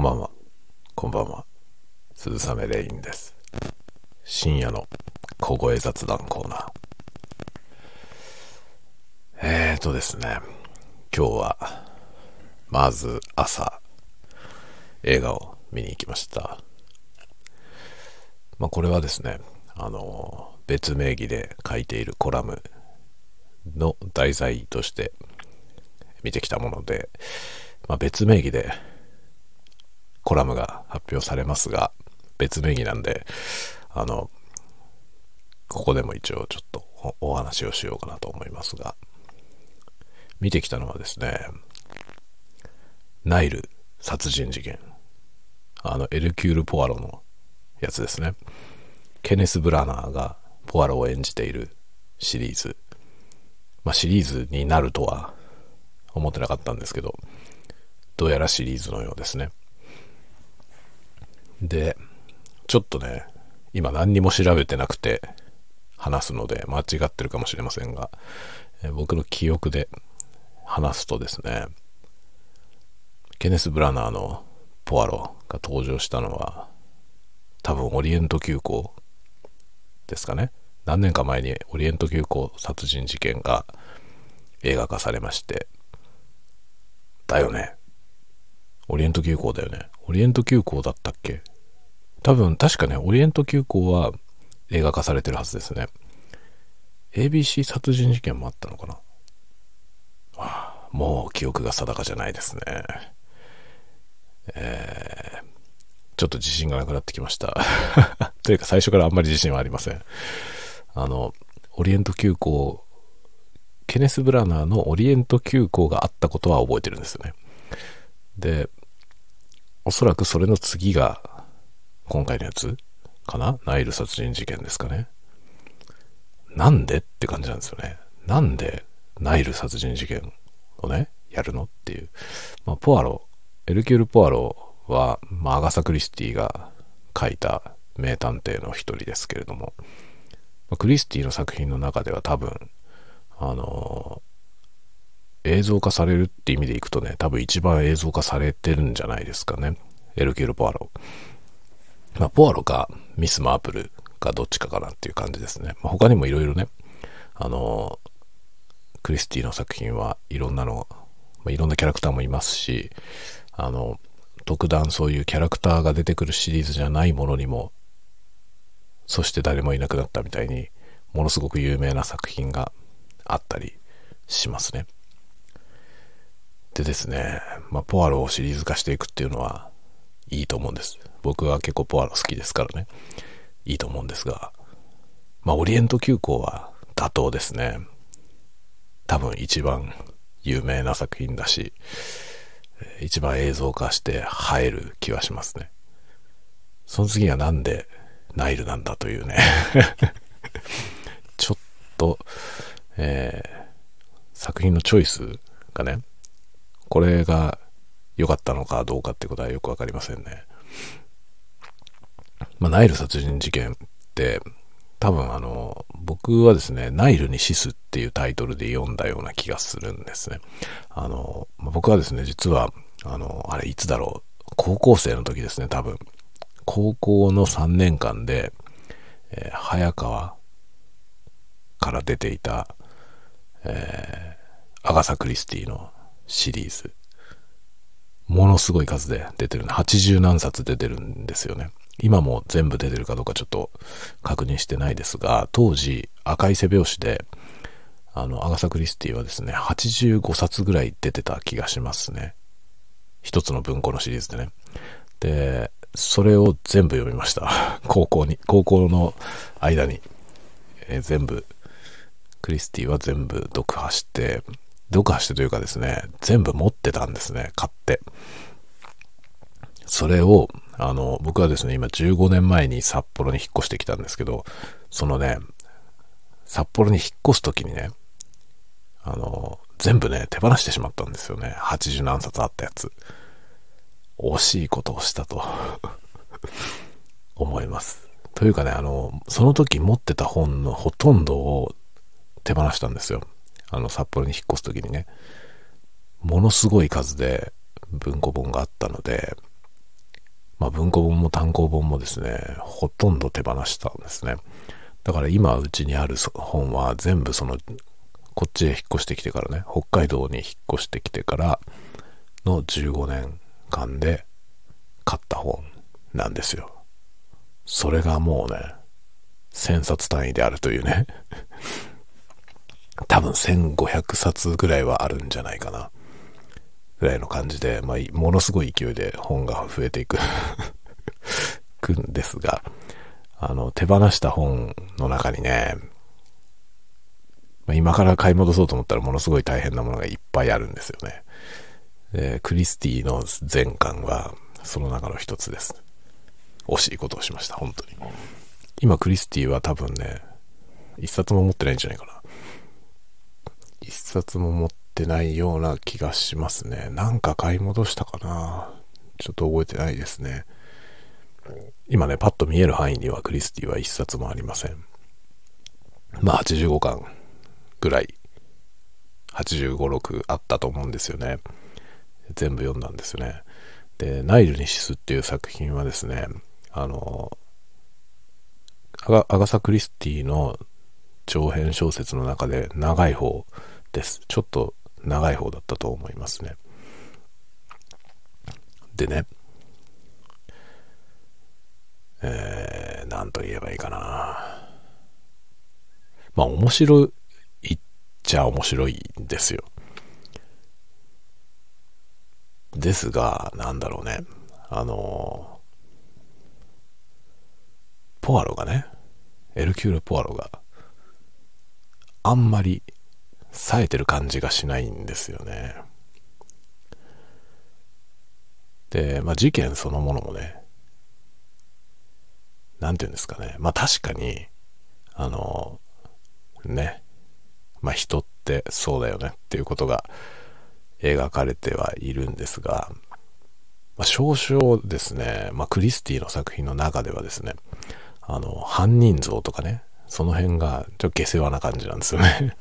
んばんは。こんばんは。鈴雨レインです。深夜の小声雑談コーナー。えーとですね、今日は、まず朝、映画を見に行きました。まあこれはですね、あの、別名義で書いているコラムの題材として見てきたもので、まあ、別名義でコラムが発表されますが、別名義なんで、あの、ここでも一応ちょっとお話をしようかなと思いますが、見てきたのはですね、ナイル殺人事件。あの、エルキュール・ポアロのやつですね。ケネス・ブラナーがポアロを演じているシリーズ。まあ、シリーズになるとは思ってなかったんですけど、どうやらシリーズのようですね。で、ちょっとね、今何にも調べてなくて話すので間違ってるかもしれませんが、え僕の記憶で話すとですね、ケネス・ブラナーのポアロが登場したのは多分オリエント急行ですかね。何年か前にオリエント急行殺人事件が映画化されまして、だよね。オリエント急行だよね。オリエント急行だったっけ？多分、確かね、オリエント急行は映画化されてるはずですね。ABC 殺人事件もあったのかな、あ、もう記憶が定かじゃないですね。えー、ちょっと自信がなくなってきました。というか最初からあんまり自信はありません。あの、オリエント急行、ケネス・ブラナーのオリエント急行があったことは覚えてるんですよね。で、おそらくそれの次が今回のやつ？かな？ナイル殺人事件ですかね？なんでって感じなんですよね。なんでナイル殺人事件をね、やるのっていう。まあ、ポアロ、エルキュール・ポアロは、まあ、アガサ・クリスティが書いた名探偵の一人ですけれども、まあ、クリスティの作品の中では多分、あのー、映像化されるって意味でいくとね、多分一番映像化されてるんじゃないですかね。エルキュール・ポアロ。まあ、ポアロかミス・マープルかどっちかかなっていう感じですね。まあ、他にもいろいろね、あの、クリスティの作品はいろんなの、まあ、いろんなキャラクターもいますし、あの、特段そういうキャラクターが出てくるシリーズじゃないものにも、そして誰もいなくなったみたいに、ものすごく有名な作品があったりしますね。でですね、まあ、ポアロをシリーズ化していくっていうのはいいと思うんです。僕は結構ポアロ好きですからね。いいと思うんですが。まあ、オリエント急行は妥当ですね。多分一番有名な作品だし、一番映像化して映える気はしますね。その次はなんでナイルなんだというね ちょっと、えー、作品のチョイスがね、これが良かったのかどうかってことはよくわかりませんね。まあ、ナイル殺人事件って、多分あの、僕はですね、ナイルに死すっていうタイトルで読んだような気がするんですね。あの、僕はですね、実は、あの、あれいつだろう、高校生の時ですね、多分。高校の3年間で、えー、早川から出ていた、えー、アガサ・クリスティのシリーズ。ものすごい数で出てる80何冊出てるんですよね。今も全部出てるかどうかちょっと確認してないですが、当時赤い背表紙で、あの、アガサ・クリスティはですね、85冊ぐらい出てた気がしますね。一つの文庫のシリーズでね。で、それを全部読みました。高校に、高校の間に、え、全部、クリスティは全部読破して、読破してというかですね、全部持ってたんですね、買って。それを、あの、僕はですね、今15年前に札幌に引っ越してきたんですけど、そのね、札幌に引っ越す時にね、あの、全部ね、手放してしまったんですよね。80何冊あったやつ。惜しいことをしたと 思います。というかね、あの、その時持ってた本のほとんどを手放したんですよ。あの、札幌に引っ越す時にね。ものすごい数で文庫本があったので、まあ文庫本も単行本もですね、ほとんど手放したんですね。だから今うちにある本は全部その、こっちへ引っ越してきてからね、北海道に引っ越してきてからの15年間で買った本なんですよ。それがもうね、1000冊単位であるというね。多分1500冊ぐらいはあるんじゃないかな。ぐらいの感じで、まあ、ものすごい勢いで本が増えていく くんですが、あの、手放した本の中にね、まあ、今から買い戻そうと思ったらものすごい大変なものがいっぱいあるんですよね。で、クリスティの全巻はその中の一つです。惜しいことをしました、本当に。今クリスティは多分ね、一冊も持ってないんじゃないかな。一冊も持ってないような気がしますね。なんか買い戻したかな。ちょっと覚えてないですね。今ね、パッと見える範囲にはクリスティは一冊もありません。まあ85巻ぐらい、85、6あったと思うんですよね。全部読んだんですよね。で、ナイルにシスっていう作品はですね、あの、アガサ・クリスティの長編小説の中で長い方です。ちょっと長い方だったと思いますね。でね、えー、なんと言えばいいかな。まあ面白いっちゃ面白いんですよ。ですが、なんだろうね。あのポアロがね、エルキュール・ポアロがあんまり冴えてる感じがしないんですよね。で、まあ事件そのものもね、なんて言うんですかね。まあ確かに、あの、ね、まあ人ってそうだよねっていうことが描かれてはいるんですが、まあ、少々ですね、まあクリスティの作品の中ではですね、あの、犯人像とかね、その辺がちょっと下世話な感じなんですよね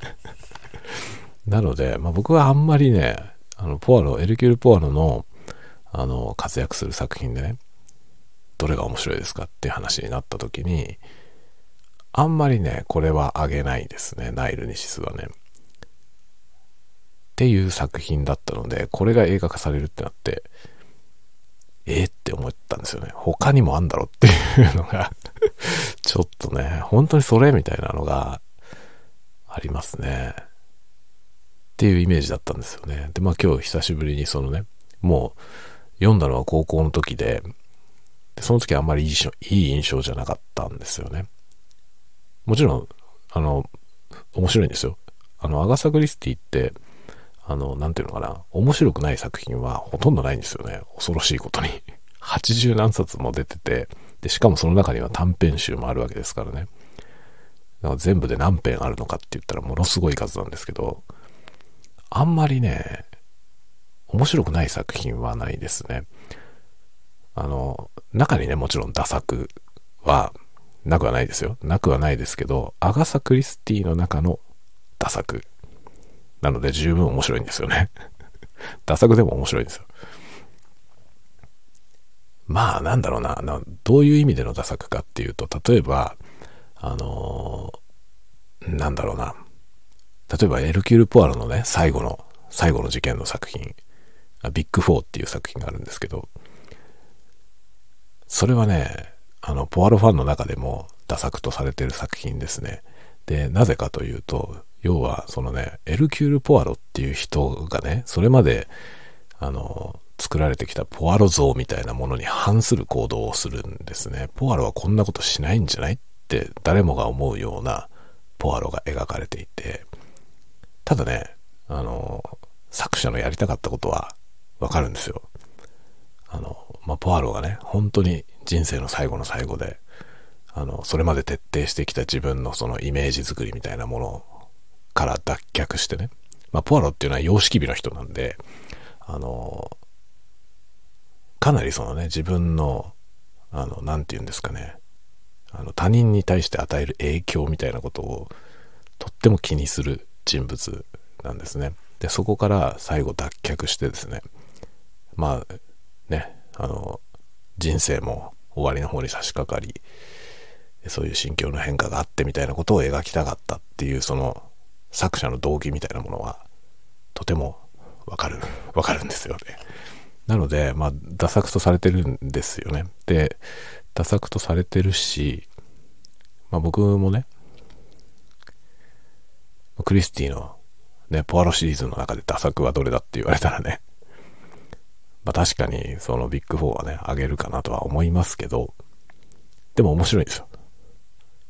なので、まあ、僕はあんまりね、あの、ポアロ、エルキュール・ポアロの、あの、活躍する作品でね、どれが面白いですかっていう話になった時に、あんまりね、これはあげないですね、ナイル・ニシスはね。っていう作品だったので、これが映画化されるってなって、えー、って思ったんですよね。他にもあんだろっていうのがちょっとね、本当にそれみたいなのがありますね。っていうイメージだったんですよね。で、まあ今日久しぶりにそのね、もう読んだのは高校の時で、でその時あんまりいいいい印象じゃなかったんですよね。もちろん、あの、面白いんですよ。あの、アガサ・クリスティって、あの、なんていうのかな、面白くない作品はほとんどないんですよね。恐ろしいことに。80何冊も出てて、で、しかもその中には短編集もあるわけですからね。だから全部で何編あるのかって言ったらものすごい数なんですけど、あんまりね、面白くない作品はないですね。あの、中にね、もちろんダ作はなくはないですよ。なくはないですけど、アガサ・クリスティの中のダ作なので十分面白いんですよね。ダ作でも面白いんですよ。まあなんだろうなどういう意味での駄作かっていうと、例えば、あのー、なんだろうな。例えばエルキュール・ポアロのね、最後の、最後の事件の作品、ビッグフォーっていう作品があるんですけど、それはね、あの、ポアロファンの中でも駄作とされてる作品ですね。で、なぜかというと、要は、そのね、エルキュール・ポアロっていう人がね、それまで、あの、作られてきたポアロ像みたいなものに反する行動をするんですね。ポアロはこんなことしないんじゃないって誰もが思うようなポアロが描かれていて、ただね、あの、作者のやりたかったことはわかるんですよ。あの、まあ、ポアロがね、本当に人生の最後の最後で、あの、それまで徹底してきた自分のそのイメージ作りみたいなものから脱却してね、まあ、ポアロっていうのは様式美の人なんで、あの、かなりそのね、自分の、あの、なんて言うんですかね、あの、他人に対して与える影響みたいなことを、とっても気にする人物なんですね。で、そこから最後脱却してですね、まあ、ね、あの、人生も終わりの方に差し掛かり、そういう心境の変化があってみたいなことを描きたかったっていうその作者の動機みたいなものはとてもわかる、わかるんですよね。なので、まあ、ダ作とされてるんですよね。で、ダ作とされてるし、まあ僕もね、クリスティのね、ポアロシリーズの中でダ作はどれだって言われたらね、まあ確かにそのビッグ4はね、あげるかなとは思いますけど、でも面白いんですよ。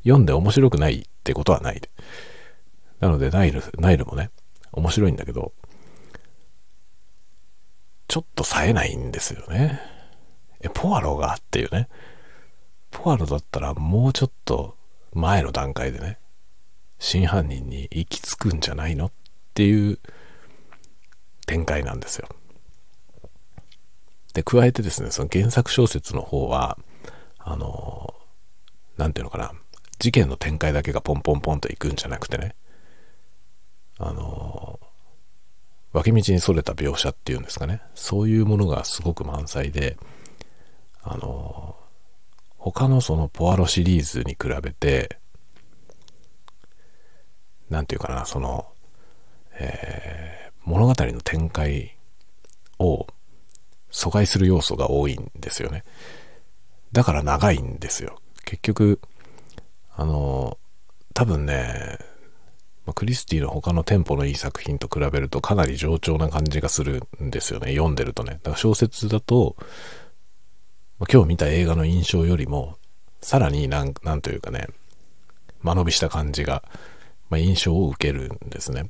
読んで面白くないってことはない。なので、ナイル、ナイルもね、面白いんだけど、ちょっと冴えないんですよね。え、ポアロがっていうね。ポアロだったらもうちょっと前の段階でね、真犯人に行き着くんじゃないの？っていう展開なんですよ。で、加えてですね、その原作小説の方は、あの、なんていうのかな、事件の展開だけがポンポンポンと行くんじゃなくてね、あの、脇道にそれた描写っていうんですかね、そういうものがすごく満載で、あの、他のそのポアロシリーズに比べて、なんていうかな、その、えー、物語の展開を阻害する要素が多いんですよね。だから長いんですよ。結局、あの、多分ね、クリスティの他のテンポのいい作品と比べるとかなり冗長な感じがするんですよね。読んでるとね。だから小説だと、今日見た映画の印象よりも、さらになん、なんというかね、間延びした感じが、まあ、印象を受けるんですね。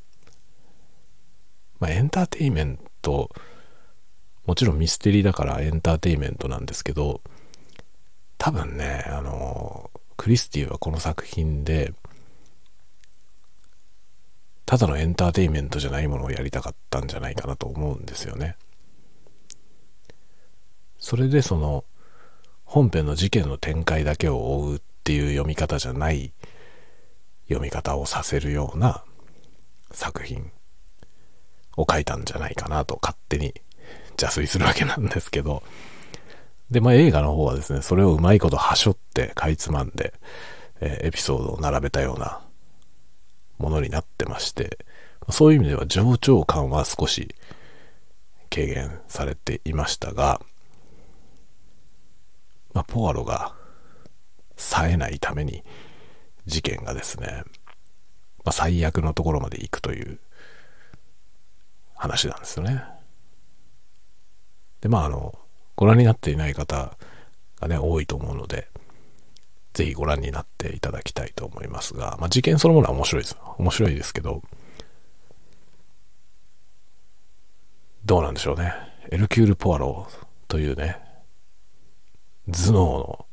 まあ、エンターテイメント、もちろんミステリーだからエンターテイメントなんですけど、多分ね、あの、クリスティはこの作品で、ただのエンターテイメントじゃないものをやりたかったんじゃないかなと思うんですよね。それでその本編の事件の展開だけを追うっていう読み方じゃない読み方をさせるような作品を書いたんじゃないかなと勝手に邪推するわけなんですけど。で、まあ映画の方はですね、それをうまいことはしょってかいつまんで、えー、エピソードを並べたようなものになってまして、そういう意味では冗長感は少し軽減されていましたが、まあ、ポアロが冴えないために事件がですね、まあ、最悪のところまで行くという話なんですよね。で、まああの、ご覧になっていない方がね、多いと思うので、ぜひご覧になっていただきたいと思いますが、まあ、事件そのものは面白いです。面白いですけど、どうなんでしょうね。エルキュール・ポアロというね、頭脳の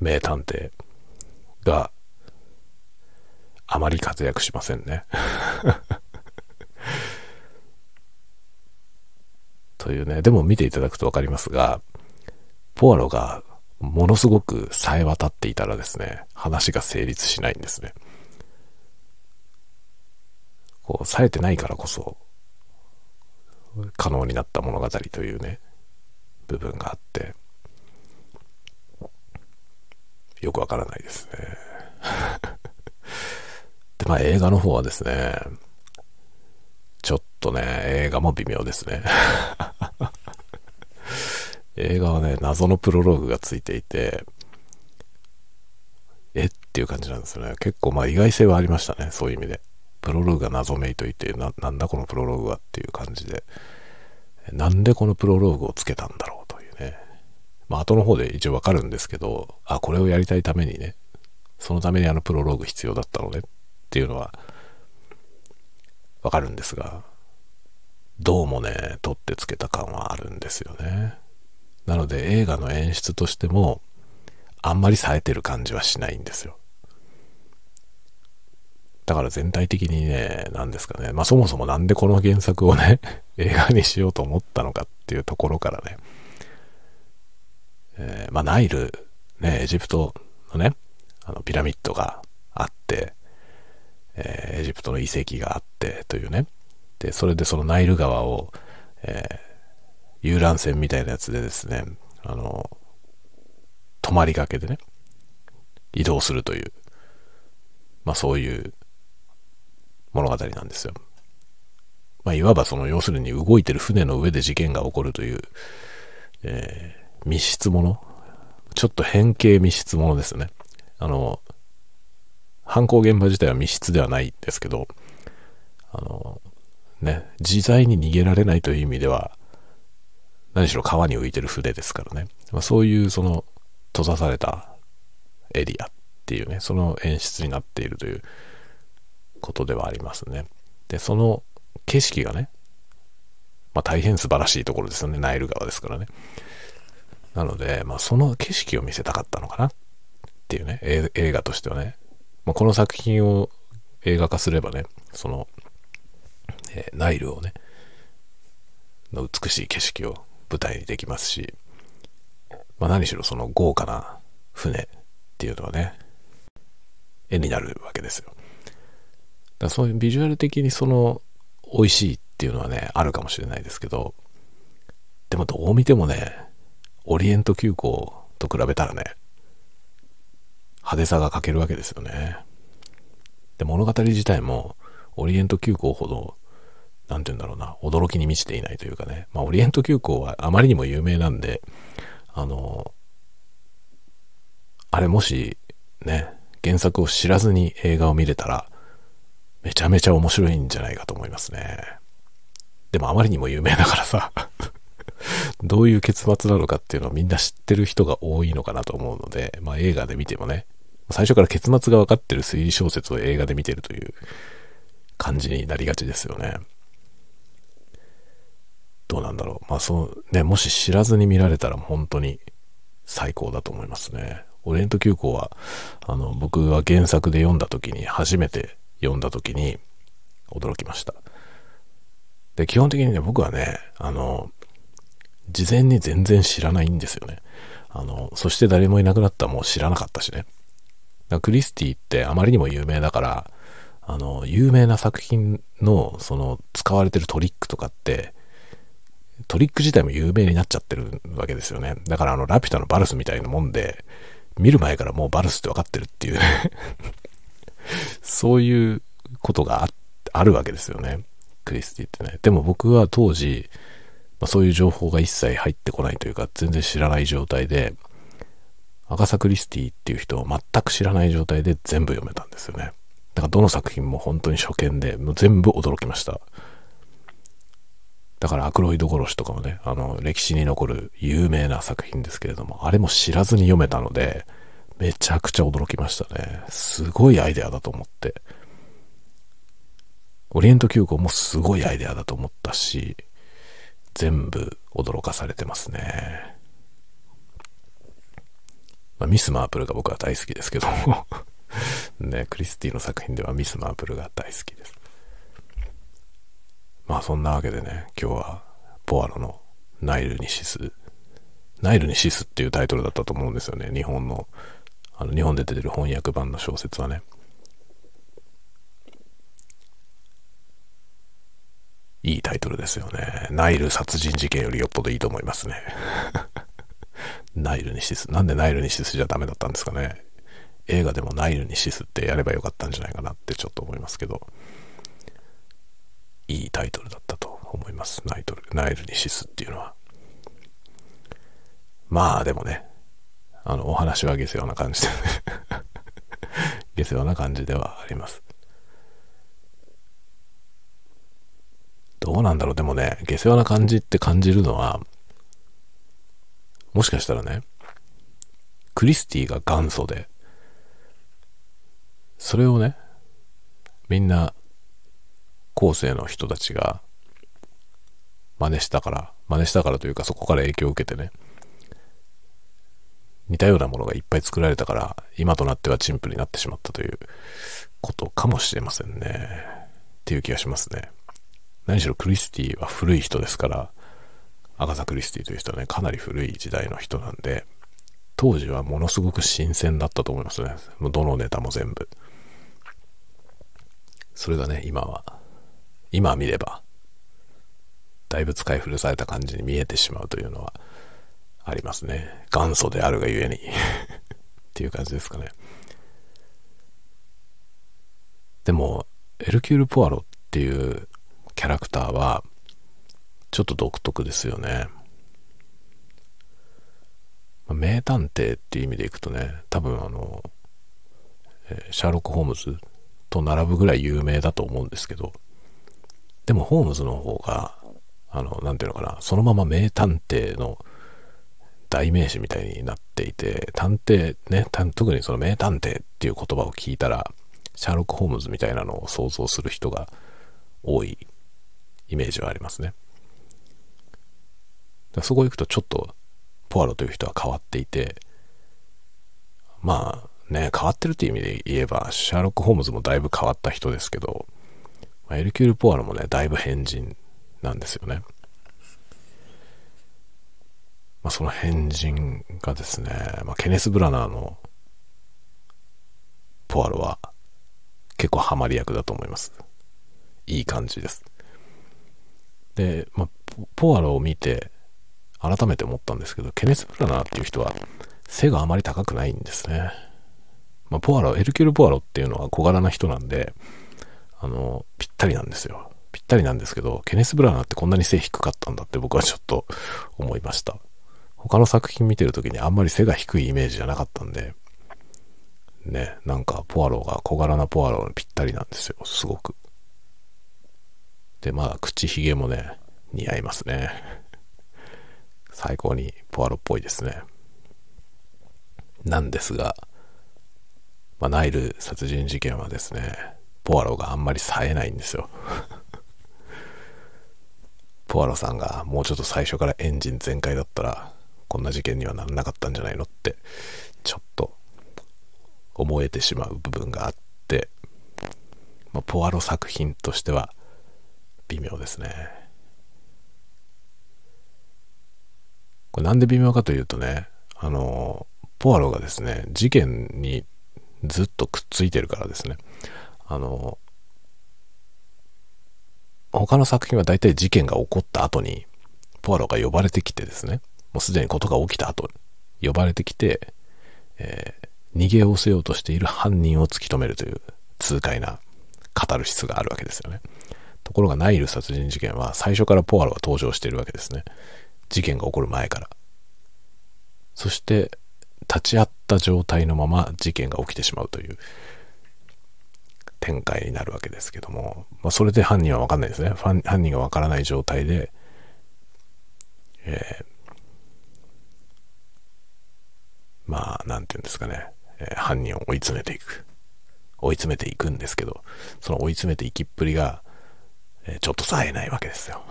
名探偵があまり活躍しませんね。というね、でも見ていただくとわかりますが、ポアロがものすごく冴え渡っていたらですね、話が成立しないんですね。こう、冴えてないからこそ、可能になった物語というね、部分があって、よくわからないですね。で、まあ映画の方はですね、ちょっとね、映画も微妙ですね。映画はね、謎のプロローグがついていて、え？っていう感じなんですよね。結構まあ意外性はありましたね、そういう意味で。プロローグが謎めいといて、な、なんだこのプロローグはっていう感じで、なんでこのプロローグをつけたんだろうというね。まあ後の方で一応わかるんですけど、あ、これをやりたいためにね、そのためにあのプロローグ必要だったのねっていうのは、わかるんですが、どうもね、取ってつけた感はあるんですよね。なので映画の演出としても、あんまり冴えてる感じはしないんですよ。だから全体的にね、何ですかね。まあそもそもなんでこの原作をね、映画にしようと思ったのかっていうところからね。えー、まあナイル、ね、エジプトのね、あのピラミッドがあって、えー、エジプトの遺跡があってというね。で、それでそのナイル川を、えー遊覧船みたいなやつでですね、あの、泊まりがけでね、移動するという、まあそういう物語なんですよ。まあいわばその要するに動いてる船の上で事件が起こるという、えー、密室もの？ちょっと変形密室ものですね。あの、犯行現場自体は密室ではないですけど、あの、ね、自在に逃げられないという意味では、何しろ川に浮いてる船ですからね。まあ、そういうその閉ざされたエリアっていうね、その演出になっているということではありますね。で、その景色がね、まあ大変素晴らしいところですよね。ナイル川ですからね。なので、まあその景色を見せたかったのかなっていうね、映画としてはね。まあ、この作品を映画化すればね、その、えー、ナイルをね、の美しい景色を舞台にできますし、まあ、何しろその豪華な船っていうのはね、絵になるわけですよ。だからそういうビジュアル的にその美味しいっていうのはね、あるかもしれないですけど、でもどう見てもね、オリエント急行と比べたらね、派手さが欠けるわけですよね。で、物語自体も、オリエント急行ほど、なんて言うんだろうな、驚きに満ちていないというかね。まあ、オリエント急行はあまりにも有名なんで、あの、あれもし、ね、原作を知らずに映画を見れたら、めちゃめちゃ面白いんじゃないかと思いますね。でもあまりにも有名だからさどういう結末なのかっていうのをみんな知ってる人が多いのかなと思うので、まあ映画で見てもね、最初から結末が分かってる推理小説を映画で見てるという感じになりがちですよね。どうなんだろう。まあそう、ね、もし知らずに見られたら本当に最高だと思いますね。オリエント急行は、あの、僕は原作で読んだ時に、初めて読んだ時に驚きました。で、基本的にね、僕はね、あの、事前に全然知らないんですよね。あの、そして誰もいなくなったもう知らなかったしね。クリスティってあまりにも有名だから、あの、有名な作品の、その、使われてるトリックとかって、トリック自体も有名になっちゃってるわけですよね。だからあの、ラピュタのバルスみたいなもんで、見る前からもうバルスって分かってるっていうね そういうことがあるわけですよね。クリスティってね。でも僕は当時、まあ、そういう情報が一切入ってこないというか、全然知らない状態で、アガサ・クリスティっていう人を全く知らない状態で全部読めたんですよね。だからどの作品も本当に初見で、もう全部驚きました。だからアクロイド殺しとかもね、あの、歴史に残る有名な作品ですけれども、あれも知らずに読めたので、めちゃくちゃ驚きましたね。すごいアイデアだと思って。オリエント急行もすごいアイデアだと思ったし、全部驚かされてますね。まあ、ミス・マープルが僕は大好きですけども ね、クリスティの作品ではミス・マープルが大好きです。まあそんなわけでね、今日はポアロのナイルにシス、ナイルにシスっていうタイトルだったと思うんですよね、日本の、あの日本で出てる翻訳版の小説はね。いいタイトルですよね。ナイル殺人事件よりよっぽどいいと思いますね。ナイルにシス。なんでナイルにシスじゃダメだったんですかね。映画でもナイルにシスってやればよかったんじゃないかなってちょっと思いますけど、いいタイトルだったと思います。ナイトル、ナイルにシスっていうのは。まあでもね、あの、お話は下世話な感じでね 下世話な感じではあります。どうなんだろうでもね、下世話な感じって感じるのは、もしかしたらね、クリスティが元祖で、それをね、みんな、後世の人たちが、真似したから、真似したからというかそこから影響を受けてね、似たようなものがいっぱい作られたから、今となっては陳腐になってしまったということかもしれませんね。っていう気がしますね。何しろクリスティは古い人ですから、アガサ・クリスティという人はね、かなり古い時代の人なんで、当時はものすごく新鮮だったと思いますね。もうどのネタも全部。それがね、今は、今見れば、だいぶ使い古された感じに見えてしまうというのはありますね。元祖であるがゆえに っていう感じですかね。でも、エルキュール・ポアロっていうキャラクターは、ちょっと独特ですよね。まあ、名探偵っていう意味でいくとね、多分あの、え、シャーロック・ホームズと並ぶぐらい有名だと思うんですけど、でもホームズの方が、あの、なんていうのかな、そのまま名探偵の代名詞みたいになっていて、探偵ね、特にその名探偵っていう言葉を聞いたら、シャーロック・ホームズみたいなのを想像する人が多いイメージはありますね。そこ行くとちょっとポアロという人は変わっていて、まあね、変わってるっていう意味で言えば、シャーロック・ホームズもだいぶ変わった人ですけど、まあ、エルキュール・ポアロもね、だいぶ変人なんですよね。まあ、その変人がですね、まあ、ケネス・ブラナーのポアロは結構ハマり役だと思います。いい感じです。で、まあ、ポアロを見て、改めて思ったんですけど、ケネス・ブラナーっていう人は背があまり高くないんですね。まあ、ポアロ、エルキュル・ポアロっていうのは小柄な人なんで、あの、ぴったりなんですよ。ぴったりなんですけど、ケネス・ブラナーってこんなに背低かったんだって僕はちょっと思いました。他の作品見てる時にあんまり背が低いイメージじゃなかったんで、ね、なんかポアロが小柄なポアロにぴったりなんですよ、すごく。で、まあ、口ひげもね、似合いますね。最高にポアロっぽいですね。なんですが、まあ、ナイル殺人事件はですね、ポアロがあんまり冴えないんですよ。ポアロさんがもうちょっと最初からエンジン全開だったら、こんな事件にはならなかったんじゃないのって、ちょっと思えてしまう部分があって、まあ、ポアロ作品としては微妙ですね。これなんで微妙かというとね、あの、ポアロがですね、事件にずっとくっついてるからですね。あの、他の作品は大体事件が起こった後に、ポアロが呼ばれてきてですね、もうすでにことが起きた後に呼ばれてきて、えー、逃げ寄せようとしている犯人を突き止めるという痛快な語る質があるわけですよね。ところがナイル殺人事件は最初からポアロが登場しているわけですね。事件が起こる前から。そして立ち会った状態のまま事件が起きてしまうという展開になるわけですけども、まあ、それで犯人は分かんないですね。犯人が分からない状態で、えー、まあ、なんていうんですかね、えー、犯人を追い詰めていく。追い詰めていくんですけど、その追い詰めていきっぷりが、えー、ちょっと冴えないわけですよ。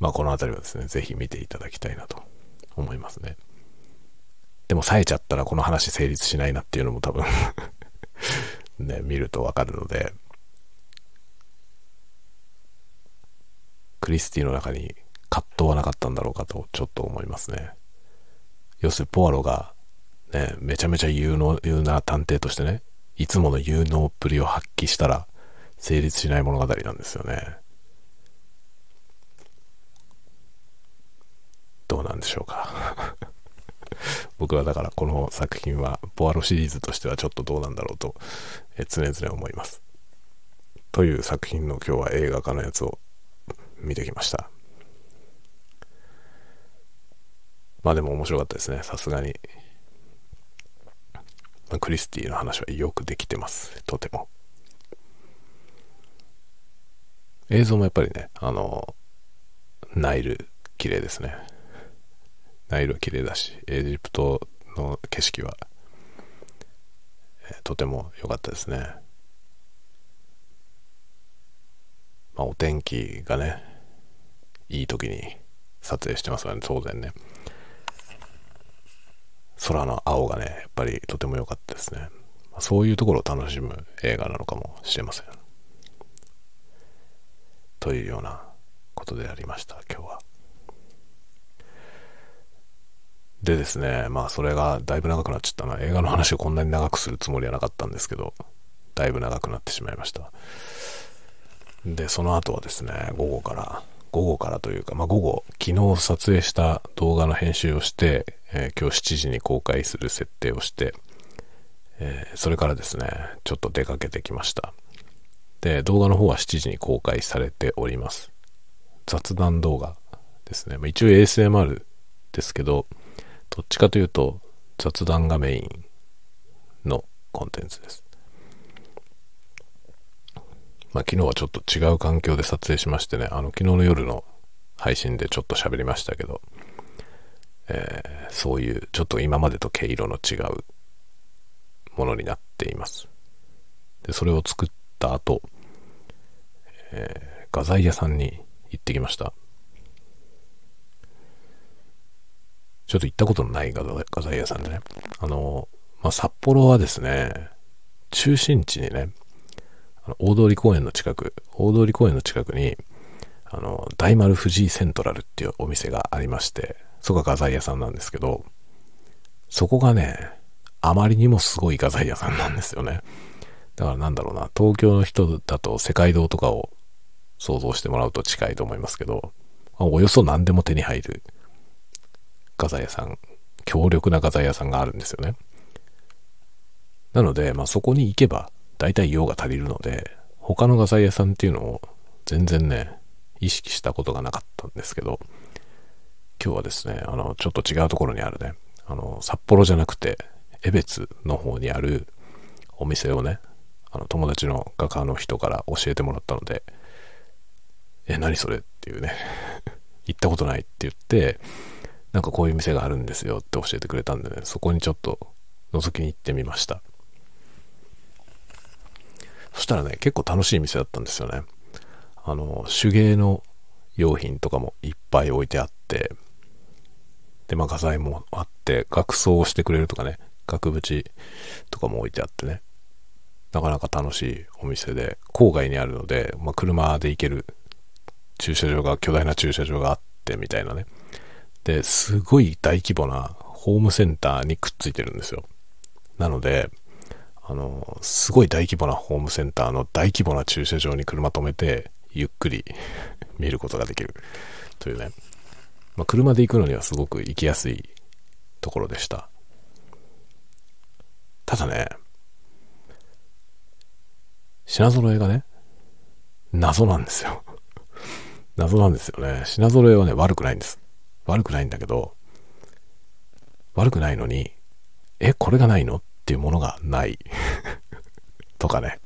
まあ、この辺りはですね、ぜひ見ていただきたいなと思いますね。でも冴えちゃったらこの話成立しないなっていうのも多分 ね、見るとわかるので、クリスティの中に葛藤はなかったんだろうかとちょっと思いますね。要するにポアロがね、めちゃめちゃ有能、有な探偵としてね、いつもの有能っぷりを発揮したら成立しない物語なんですよね。どうでしょうか 僕はだからこの作品はポアロシリーズとしてはちょっとどうなんだろうと、常々思います。という作品の今日は映画化のやつを見てきました。まあでも面白かったですね。さすがに。まクリスティの話はよくできてます。とても。映像もやっぱりね、あの、ナイル綺麗ですね。ナイルは綺麗だし、エジプトの景色は、えー、とても良かったですね。まあ、お天気がね、いい時に撮影してますからね、当然ね。空の青がね、やっぱりとても良かったですね。そういうところを楽しむ映画なのかもしれません。というようなことでありました、今日は。でですね、まあそれがだいぶ長くなっちゃったな。映画の話をこんなに長くするつもりはなかったんですけど、だいぶ長くなってしまいました。で、その後はですね、午後から午後からというか、まあ、午後、昨日撮影した動画の編集をして、えー、今日7時に公開する設定をして、えー、それからですね、ちょっと出かけてきました。で、動画の方は7時に公開されております。雑談動画ですね。まあ、一応 ASMR ですけど、どっちかというと雑談がメインのコンテンツです。まあ、昨日はちょっと違う環境で撮影しましてね、あの、昨日の夜の配信でちょっと喋りましたけど、えー、そういうちょっと今までと毛色の違うものになっています。で、それを作った後、えー、画材屋さんに行ってきました。ちょっと行ったことのない画材屋さんでね。あの、まあ、札幌はですね、中心地にね、大通公園の近く、大通公園の近くに、あの、大丸藤井セントラルっていうお店がありまして、そこが画材屋さんなんですけど、そこがね、あまりにもすごい画材屋さんなんですよね。だからなんだろうな、東京の人だと世界堂とかを想像してもらうと近いと思いますけど、およそ何でも手に入る画材屋さん、強力な画材屋さんがあるんですよね。なので、まあそこに行けば大体用が足りるので、他の画材屋さんっていうのを全然ね、意識したことがなかったんですけど、今日はですね、あの、ちょっと違うところにあるね、あの、札幌じゃなくて、江別の方にあるお店をね、あの、友達の画家の人から教えてもらったので、え、何それっていうね、行ったことないって言って、なんかこういう店があるんですよって教えてくれたんでね、そこにちょっと覗きに行ってみました。そしたらね、結構楽しい店だったんですよね。あの、手芸の用品とかもいっぱい置いてあって、で、まあ画材もあって、額装をしてくれるとかね、額縁とかも置いてあってね、なかなか楽しいお店で、郊外にあるので、まあ車で行ける駐車場が、巨大な駐車場があってみたいなね。で、すごい大規模なホームセンターにくっついてるんですよ。なので、あの、すごい大規模なホームセンターの大規模な駐車場に車止めて、ゆっくり 見ることができるというね。まあ、車で行くのにはすごく行きやすいところでした。ただね、品揃えがね、謎なんですよ。謎なんですよね。品揃えはね、悪くないんです。悪くないんだけど、悪くないのに、え、これがないの？っていうものがない とかね。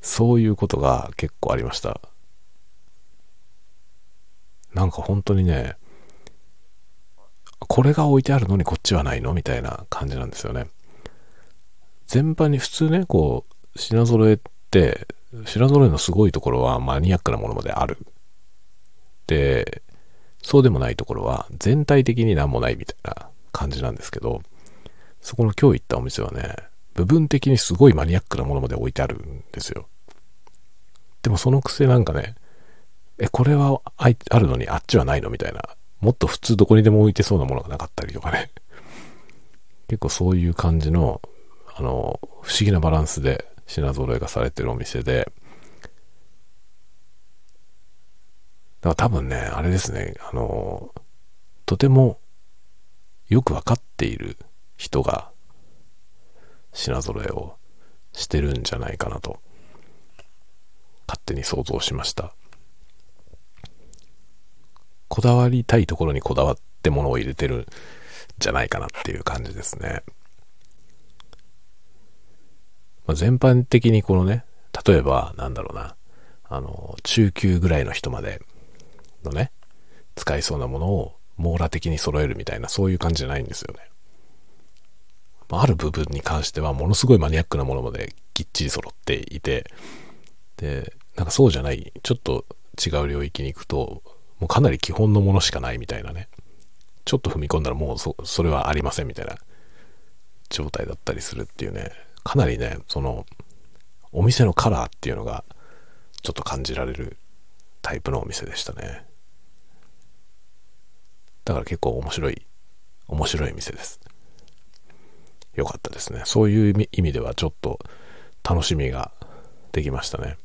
そういうことが結構ありました。なんか本当にね、これが置いてあるのにこっちはないの？みたいな感じなんですよね。全般に普通ね、こう、品揃えって、品揃えのすごいところはマニアックなものまである。で、そうでもないところは全体的に何もないみたいな感じなんですけど、そこの今日行ったお店はね、部分的にすごいマニアックなものまで置いてあるんですよ。でもそのくせなんかね、え、これはあるのにあっちはないのみたいな。もっと普通どこにでも置いてそうなものがなかったりとかね。結構そういう感じの、あの、不思議なバランスで品揃えがされてるお店で、だから多分ね、あれですね、あの、とてもよくわかっている人が品揃えをしてるんじゃないかなと勝手に想像しました。こだわりたいところにこだわってものを入れてるんじゃないかなっていう感じですね、まあ、全般的にこのね例えばなんだろうなあの中級ぐらいの人までのね使いそうなものを網羅的に揃えるみたいなそういう感じじゃないんですよねある部分に関してはものすごいマニアックなものまできっちり揃っていて、で、なんかそうじゃない、ちょっと違う領域に行くと、もうかなり基本のものしかないみたいなね。ちょっと踏み込んだらもうそそれはありませんみたいな状態だったりするっていうね、かなりね、その、お店のカラーっていうのがちょっと感じられるタイプのお店でしたね。だから結構面白い、面白い店です。良かったですね。そういう意味ではちょっと楽しみができましたね。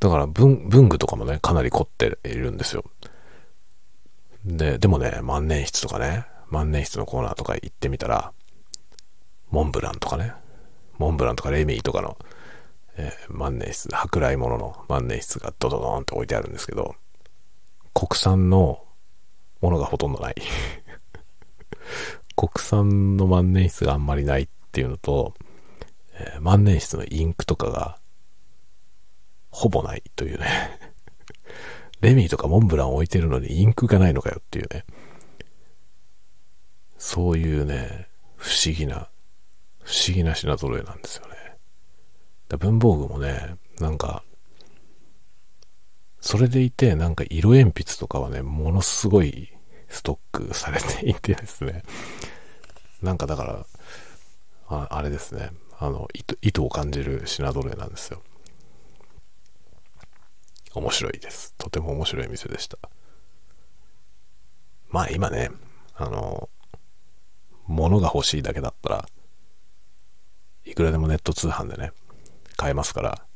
だから文、文具とかもね、かなり凝っているんですよ。で、でもね、万年筆とかね、万年筆のコーナーとか行ってみたら、モンブランとかね、モンブランとかレミーとかの、えー、万年筆、舶来物の万年筆がドドドーンって置いてあるんですけど、国産のものがほとんどない 国産の万年筆があんまりないっていうのと、えー、万年筆のインクとかがほぼないというね レミーとかモンブラン置いてるのにインクがないのかよっていうね。そういうね、不思議な、不思議な品揃えなんですよね。文房具もね、なんか、それでいて、なんか色鉛筆とかはね、ものすごいストックされていてですね。なんかだから、ああれですね。あの、意図を感じる品揃えなんですよ。面白いです。とても面白い店でした。まあ今ね、あの、物が欲しいだけだったら、いくらでもネット通販でね、買えますから、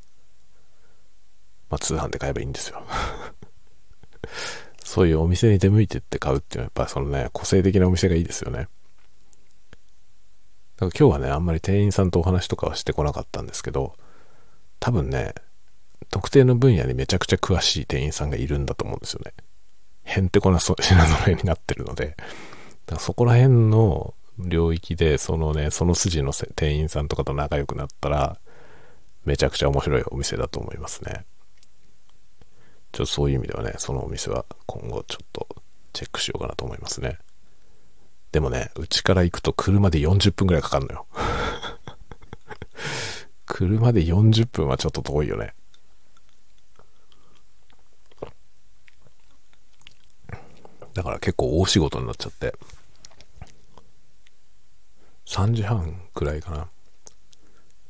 まあ通販で買えばいいんですよ。そういうお店に出向いてって買うっていうのはやっぱそのね、個性的なお店がいいですよね。だから今日はね、あんまり店員さんとお話とかはしてこなかったんですけど、多分ね、特定の分野にめちゃくちゃ詳しい店員さんがいるんだと思うんですよね。へんてこな 品揃えになってるので、だからそこら辺の領域で、そのね、その筋の店員さんとかと仲良くなったら、めちゃくちゃ面白いお店だと思いますね。ちょっとそういう意味ではね、そのお店は今後ちょっとチェックしようかなと思いますね。でもね、うちから行くと車で40分くらいかかるのよ。車で40分はちょっと遠いよね。だから結構大仕事になっちゃって、3時半くらいかな。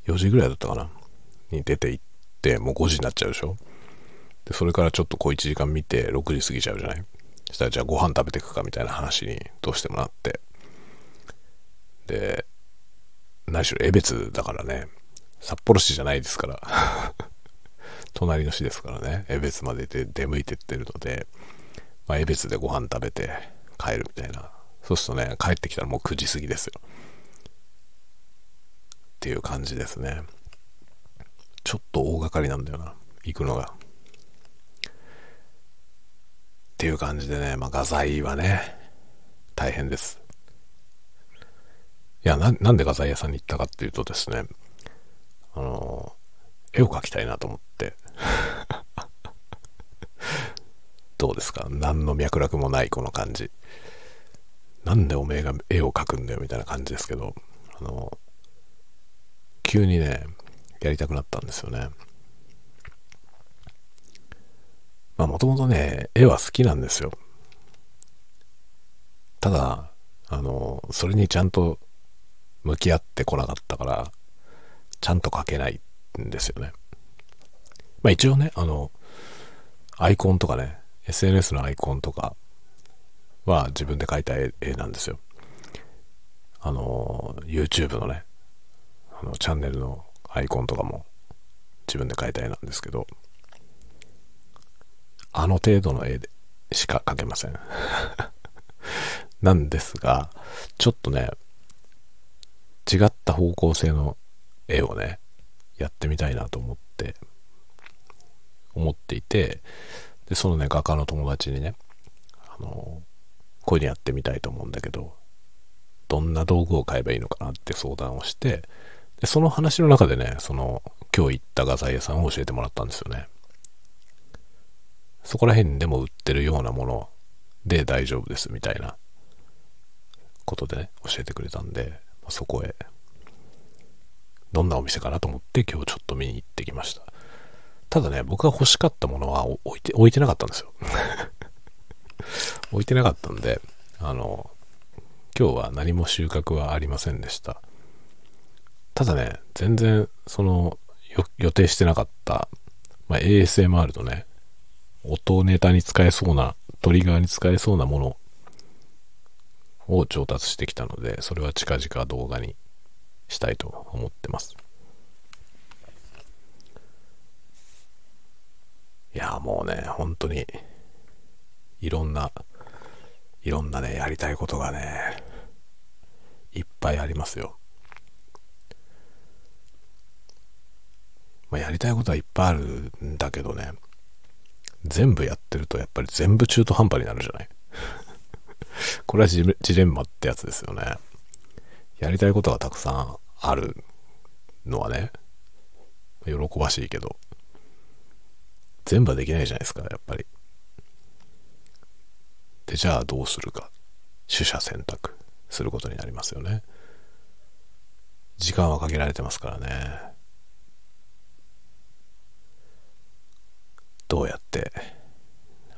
4時ぐらいだったかな。に出て行って、もう5時になっちゃうでしょ。で、それからちょっとこう1時間見て6時過ぎちゃうじゃない？そしたらじゃあご飯食べてくかみたいな話にどうしてもなって。で、何しろ江別だからね、札幌市じゃないですから 隣の市ですからね、江別までで出向いてってるので、まあ、江別でご飯食べて帰るみたいな。そうするとね、帰ってきたらもう9時過ぎですよ。っていう感じですね。ちょっと大掛かりなんだよな。行くのが。っていう感じでね、まあ、画材はね、大変です。いや、な、なんで画材屋さんに行ったかっていうとですね、あの、絵を描きたいなと思って。どうですか？何の脈絡もないこの感じ。なんでおめえが絵を描くんだよみたいな感じですけど、あの、急にね、やりたくなったんですよね。まあもともとね、絵は好きなんですよ。ただ、あの、それにちゃんと向き合ってこなかったから、ちゃんと描けないんですよね。まあ一応ね、あの、アイコンとかね、SNS のアイコンとかは自分で描いた絵なんですよ。あの、YouTube のね、あの、チャンネルのアイコンとかも自分で描いた絵なんですけど、あの程度の絵でしか描けません。なんですが、ちょっとね、違った方向性の絵をね、やってみたいなと思って、思っていて、で、そのね、画家の友達にね、あの、こういうのやってみたいと思うんだけど、どんな道具を買えばいいのかなって相談をして、で、その話の中でね、その、今日行った画材屋さんを教えてもらったんですよね。そこら辺でも売ってるようなもので大丈夫ですみたいなことでね、教えてくれたんで、そこへ、どんなお店かなと思って今日ちょっと見に行ってきました。ただね、僕が欲しかったものは置いて、置いてなかったんですよ。置いてなかったんで、あの、今日は何も収穫はありませんでした。ただね、全然、その、予定してなかった、まあ、ASMR とね、音ネタに使えそうな、トリガーに使えそうなものを調達してきたので、それは近々動画にしたいと思ってます。いや、もうね、本当に、いろんな、いろんなね、やりたいことがね、いっぱいありますよ。まあ、やりたいことはいっぱいあるんだけどね、全部やってるとやっぱり全部中途半端になるじゃない？これはジレンマってやつですよね。やりたいことがたくさんあるのはね、喜ばしいけど、全部はできないじゃないですか、やっぱり。で、じゃあどうするか。取捨選択することになりますよね。時間は限られてますからね。どうやって？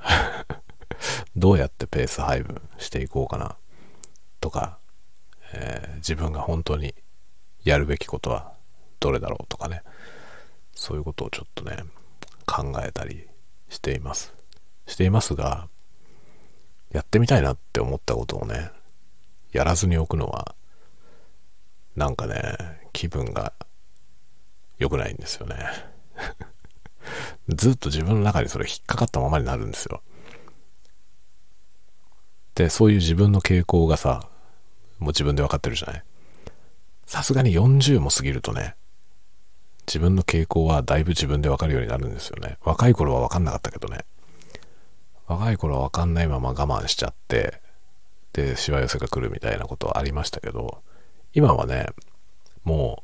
どうやってペース配分していこうかな？とか、えー、自分が本当にやるべきことはどれだろう？とかね。そういうことをちょっとね考えたりしています。していますがやってみたいなって思ったことをねやらずにおくのはなんかね気分が良くないんですよね。ずっと自分の中にそれ引っかかったままになるんですよ。で、そういう自分の傾向がさ、もう自分で分かってるじゃない？さすがに40も過ぎるとね、自分の傾向はだいぶ自分で分かるようになるんですよね。若い頃は分かんなかったけどね。若い頃は分かんないまま我慢しちゃって、で、しわ寄せが来るみたいなことはありましたけど、今はね、もう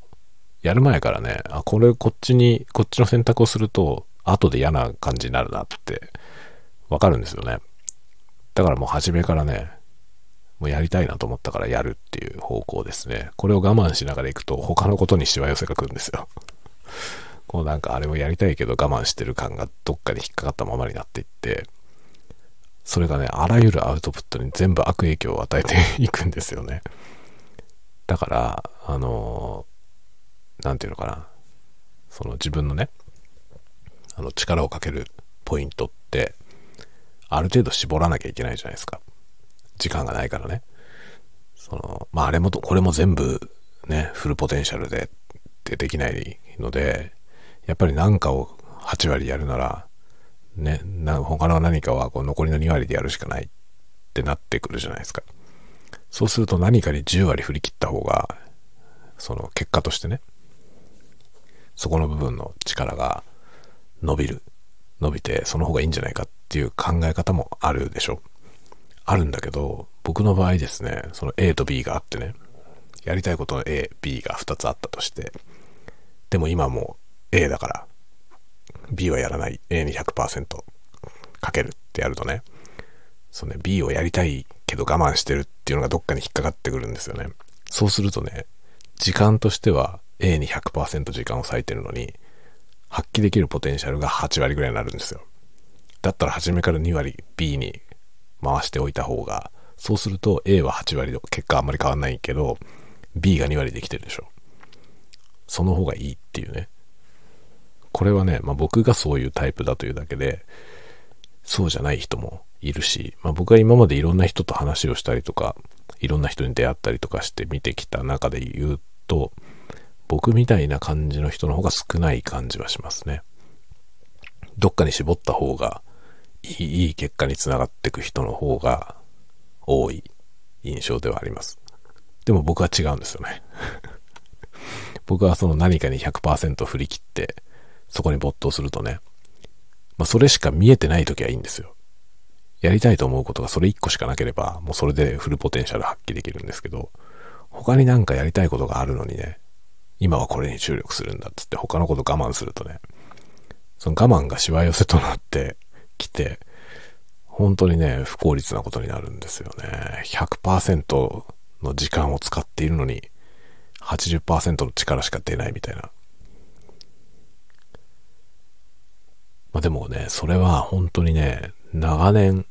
やる前からね、あ、これこっちに、こっちの選択をすると、後で嫌な感じになるなってわかるんですよね。だからもう初めからね、もうやりたいなと思ったからやるっていう方向ですね。これを我慢しながら行くと他のことにしわ寄せが来るんですよ。こうなんかあれをやりたいけど我慢してる感がどっかに引っかかったままになっていって、それがね、あらゆるアウトプットに全部悪影響を与えていくんですよね。だから、あの何て言うのかな、その自分のね、あの力をかけるポイントって、ある程度絞らなきゃいけないじゃないですか。時間がないからね。その、まああれもと、これも全部ね、フルポテンシャルでってできないので、やっぱり何かを8割やるなら、ね、な他の何かはこう残りの2割でやるしかないってなってくるじゃないですか。そうすると何かに10割振り切った方が、その結果としてね、そこの部分の力が伸びる。伸びて、その方がいいんじゃないかっていう考え方もあるでしょ。あるんだけど、僕の場合ですね、その A と B があってね、やりたいことの A、B が2つあったとして、でも今もう A だから、B はやらない、A に100%かけるってやるとね、そのね、B をやりたいけど我慢してるっていうのがどっかに引っかかってくるんですよね。そうするとね、時間としては A に100%時間を割いてるのに、発揮できるポテンシャルが8割ぐらいになるんですよ。だったら初めから2割 B に回しておいた方が、そうすると A は8割で結果あんまり変わんないけど、B が2割できてるでしょ。その方がいいっていうね。これはね、まあ、僕がそういうタイプだというだけで、そうじゃない人もいるし、まあ、僕は今までいろんな人と話をしたりとか、いろんな人に出会ったりとかして見てきた中で言うと、僕みたいな感じの人の方が少ない感じはしますね。どっかに絞った方がいいいい結果につながっていく人の方が多い印象ではあります。でも僕は違うんですよね。僕はその何かに100%振り切ってそこに没頭するとね、まあそれしか見えてない時はいいんですよ。やりたいと思うことがそれ1個しかなければもうそれでフルポテンシャル発揮できるんですけど、他になんかやりたいことがあるのにね、今はこれに注力するんだっつって他のこと我慢するとね、その我慢がしわ寄せとなってきて、本当にね、不効率なことになるんですよね。100%の時間を使っているのに、80%の力しか出ないみたいな。まあでもね、それは本当にね、長年、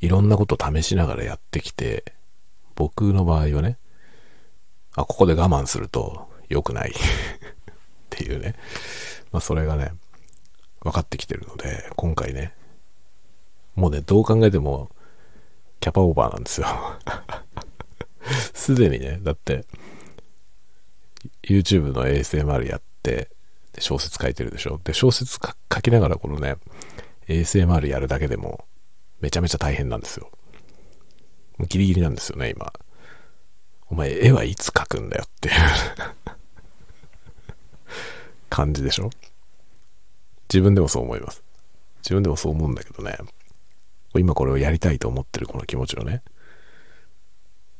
いろんなことを試しながらやってきて、僕の場合はね、あ、ここで我慢すると、良くない っていうね。まあそれがね、分かってきてるので、今回ね、もうね、どう考えても、キャパオーバーなんですよ すでにね、だって、YouTube の ASMR やって、で小説書いてるでしょ。で、小説書きながらこのね、ASMR やるだけでもめちゃめちゃ大変なんですよ。ギリギリなんですよね、今。お前、絵はいつ描くんだよっていう感じでしょ？自分でもそう思います。自分でもそう思うんだけどね。今これをやりたいと思ってるこの気持ちをね。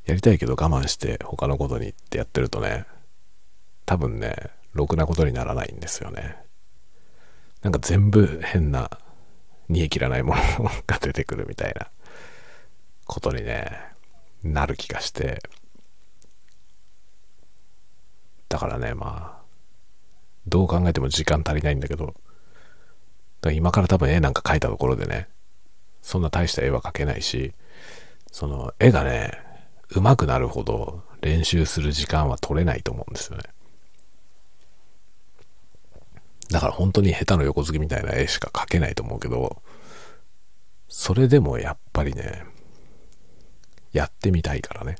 やりたいけど我慢して他のことにってやってるとね、多分ね、ろくなことにならないんですよね。なんか全部変な煮え切らないもの が出てくるみたいなことにね、なる気がして。だからね、まあ、どう考えても時間足りないんだけど、だから今から多分絵なんか描いたところでね、そんな大した絵は描けないし、その絵がね、上手くなるほど練習する時間は取れないと思うんですよね。だから本当に下手の横付きみたいな絵しか描けないと思うけど、それでもやっぱりね、やってみたいからね。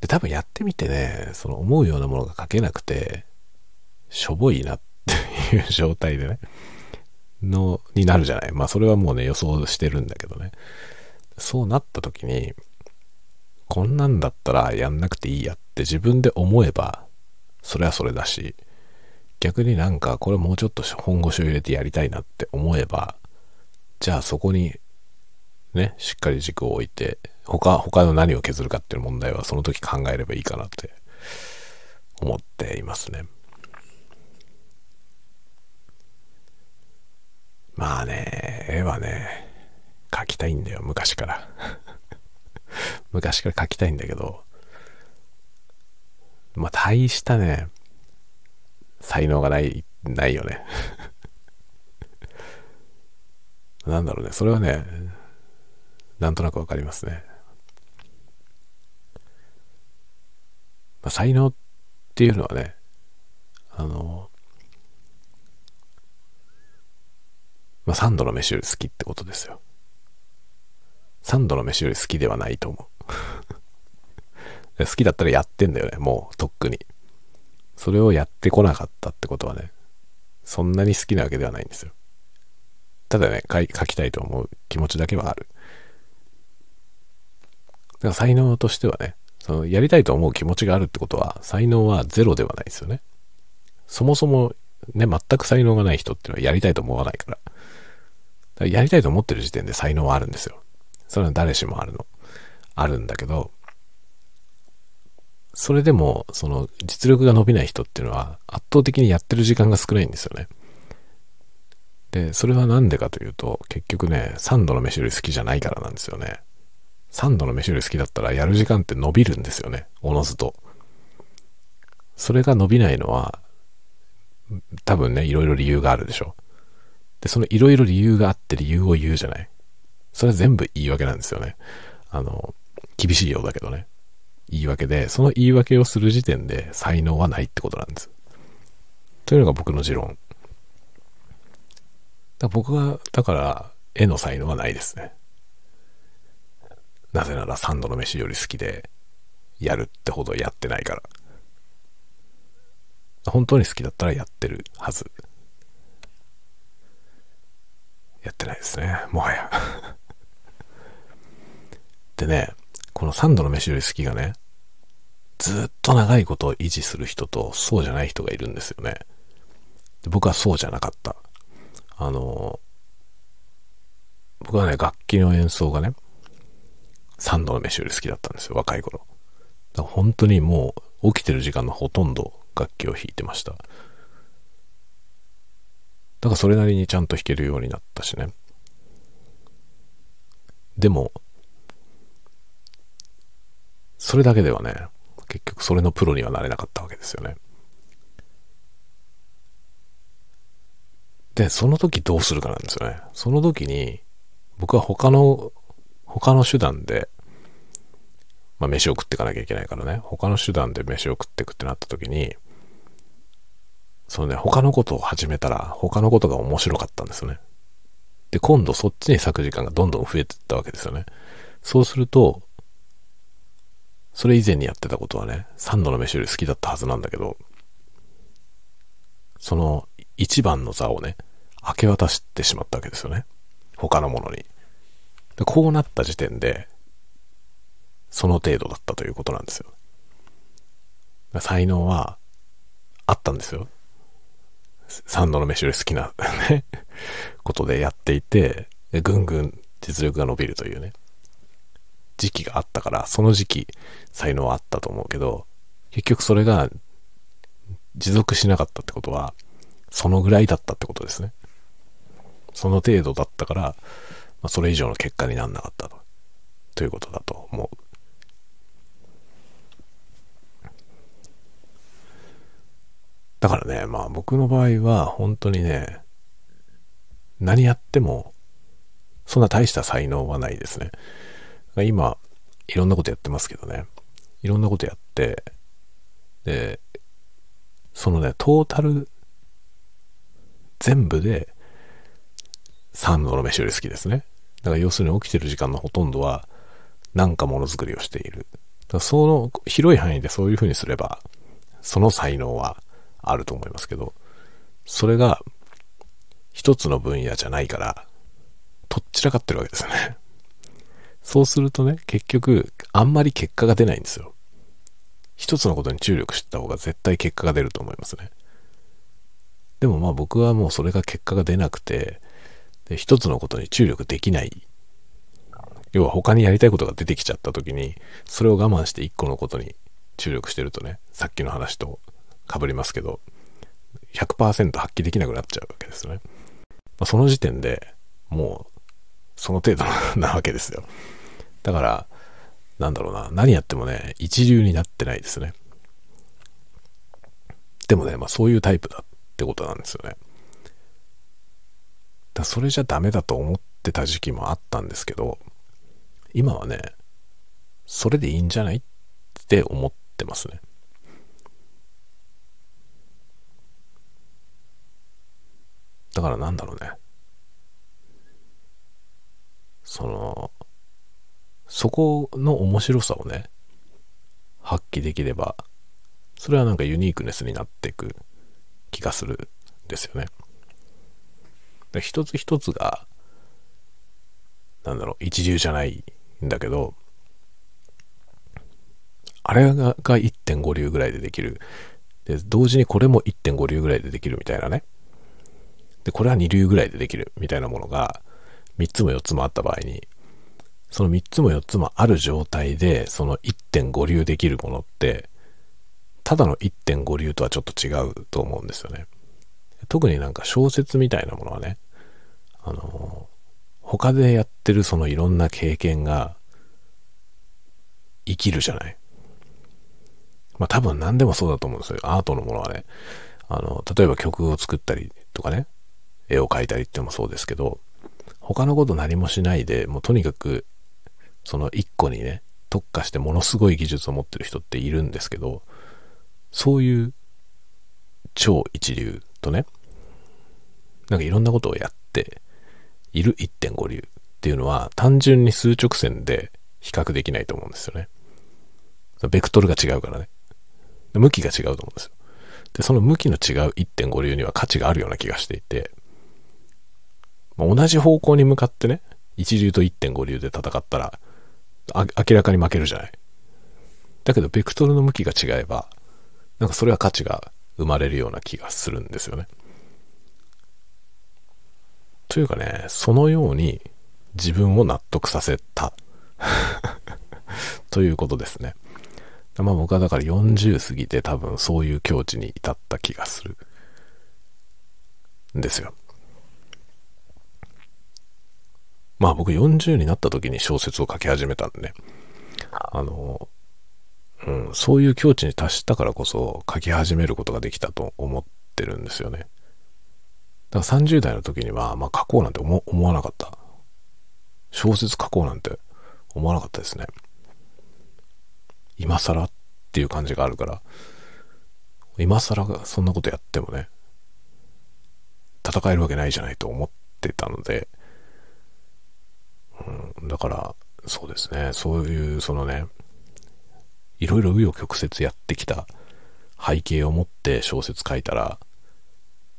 で、多分やってみてね、その思うようなものが描けなくて、しょぼいなっていう状態でね、の、になるじゃない。まあそれはもうね、予想してるんだけどね。そうなった時に、こんなんだったらやんなくていいやって自分で思えば、それはそれだし、逆になんかこれもうちょっと本腰を入れてやりたいなって思えば、じゃあそこにね、しっかり軸を置いて、他、他の何を削るかっていう問題はその時考えればいいかなって思っていますね。まあね、絵はね、描きたいんだよ、昔から。昔から描きたいんだけど、まあ大したね、才能がない、ないよね。なんだろうね、それはね、なんとなくわかりますね。まあ、才能っていうのはね、あの、まあ、3度の飯より好きってことですよ。3度の飯より好きではないと思う。好きだったらやってんだよね、もう、とっくに。それをやってこなかったってことはね、そんなに好きなわけではないんですよ。ただね、書きたいと思う気持ちだけはある。だから才能としてはね、そのやりたいと思う気持ちがあるってことは、才能はゼロではないですよね。そもそもね、全く才能がない人っていうのはやりたいと思わないから。からやりたいと思ってる時点で才能はあるんですよ。それは誰しもあるの。あるんだけど、それでも、その実力が伸びない人っていうのは圧倒的にやってる時間が少ないんですよね。で、それはなんでかというと、結局ね、3度の飯より好きじゃないからなんですよね。3度の飯より好きだったらやる時間って伸びるんですよね。おのずと。それが伸びないのは、多分ね、いろいろ理由があるでしょ。で、そのいろいろ理由があって理由を言うじゃない。それは全部言い訳なんですよね。あの、厳しいようだけどね。言い訳で、その言い訳をする時点で才能はないってことなんです。というのが僕の持論。だ僕は、だから、絵の才能はないですね。なぜなら三度の飯より好きで、やるってほどやってないから。本当に好きだったらやってるはず。やってないですね。もはや でね、この三度の飯より好きがね、ずっと長いことを維持する人とそうじゃない人がいるんですよね。で僕はそうじゃなかった。あの、僕はね、楽器の演奏がね、三度の飯より好きだったんですよ、若い頃。だから本当にもう起きてる時間のほとんど楽器を弾いてました。だかそれなりにちゃんと弾けるようになったしね。でも、それだけではね、結局それのプロにはなれなかったわけですよね。で、その時どうするかなんですよね。その時に、僕は他の、他の手段で、まあ飯を食っていかなきゃいけないからね、他の手段で飯を食っていくってなった時に、そのね、他のことを始めたら、他のことが面白かったんですよね。で、今度そっちに咲く時間がどんどん増えていったわけですよね。そうすると、それ以前にやってたことはね、3度の飯より好きだったはずなんだけど、その一番の座をね、明け渡してしまったわけですよね。他のものに。でこうなった時点で、その程度だったということなんですよ。才能はあったんですよ。三度の飯より好きなね、ことでやっていて、ぐんぐん実力が伸びるというね、時期があったから、その時期、才能はあったと思うけど、結局それが持続しなかったってことは、そのぐらいだったってことですね。その程度だったから、まあ、それ以上の結果になんなかったと。ということだと思う。だからね、まあ僕の場合は本当にね、何やっても、そんな大した才能はないですね。今、いろんなことやってますけどね。いろんなことやって、で、そのね、トータル、全部で、3度の飯より好きですね。だから要するに起きてる時間のほとんどは、なんかものづくりをしている。だからその広い範囲でそういうふうにすれば、その才能はあると思いますけど、それが一つの分野じゃないから、とっちらかってるわけですよね。そうするとね、結局、あんまり結果が出ないんですよ。一つのことに注力してた方が絶対結果が出ると思いますね。でもまあ僕はもうそれが結果が出なくて、で一つのことに注力できない。要は他にやりたいことが出てきちゃった時に、それを我慢して一個のことに注力してるとね、さっきの話と被りますけど、100%発揮できなくなっちゃうわけですね。まあ、その時点でもう、その程度なわけですよ。だから、なんだろうな、何やってもね、一流になってないですね。でもね、まあそういうタイプだってことなんですよね。だそれじゃダメだと思ってた時期もあったんですけど、今はね、それでいいんじゃないって思ってますね。だからなんだろうね。その、そこの面白さをね、発揮できれば、それはなんかユニークネスになっていく気がするんですよね。で一つ一つが、なんだろう、一流じゃないんだけど、あれがが1.5流ぐらいでできる。で、同時にこれも1.5流ぐらいでできるみたいなね。で、これは2流ぐらいでできるみたいなものが3つも4つもあった場合に、その3つも4つもある状態で、その1.5流できるものって、ただの1.5流とはちょっと違うと思うんですよね。特になんか小説みたいなものはね、あの、他でやってるそのいろんな経験が生きるじゃない。まあ多分何でもそうだと思うんですよ。アートのものはね。あの、例えば曲を作ったりとかね、絵を描いたりってもそうですけど、他のこと何もしないで、もうとにかく、その一個にね、特化してものすごい技術を持ってる人っているんですけど、そういう超一流とね、なんかいろんなことをやっている1.5流っていうのは単純に数直線で比較できないと思うんですよね。ベクトルが違うからね。向きが違うと思うんですよ。で、その向きの違う1.5流には価値があるような気がしていて、まあ、同じ方向に向かってね、一流と1.5流で戦ったら、明らかに負けるじゃない。だけど、ベクトルの向きが違えば、なんかそれは価値が生まれるような気がするんですよね。というかね、そのように自分を納得させた ということですね。まあ僕はだから40過ぎて多分そういう境地に至った気がするんですよ。まあ僕40になった時に小説を書き始めたんでね。あの、うん、そういう境地に達したからこそ書き始めることができたと思ってるんですよね。だから30代の時には、まあ書こうなんて思わなかった。小説書こうなんて思わなかったですね。今更っていう感じがあるから、今更がそんなことやってもね、戦えるわけないじゃないと思ってたので、だから、そうですね、そういう、そのね、いろいろ紆余曲折やってきた背景を持って小説書いたら、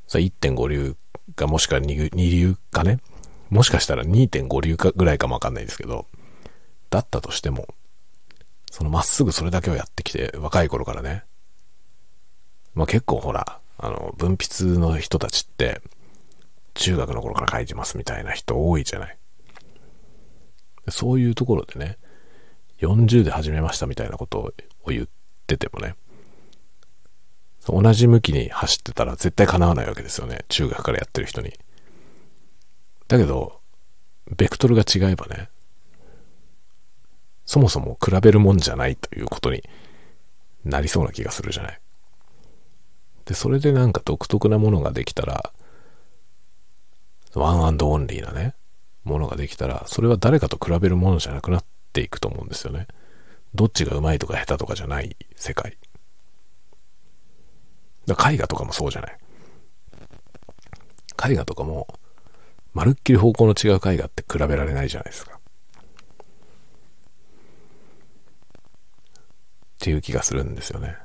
さ1.5流がもしくは 2, 2流かね？もしかしたら2.5流かぐらいかもわかんないですけど、だったとしても、そのまっすぐそれだけをやってきて、若い頃からね。まあ結構ほら、あの、文筆の人たちって、中学の頃から書いてますみたいな人多いじゃない。そういうところでね、40で始めましたみたいなことを言っててもね、同じ向きに走ってたら絶対叶わないわけですよね。中学からやってる人に。だけど、ベクトルが違えばね、そもそも比べるもんじゃないということになりそうな気がするじゃない。で、それでなんか独特なものができたら、ワンアンドオンリーなね、ものができたら、それは誰かと比べるものじゃなくなっていくと思うんですよね。どっちが上手いとか下手とかじゃない世界。だ絵画とかもそうじゃない。絵画とかも、まるっきり方向の違う絵画って比べられないじゃないですか。っていう気がするんですよね。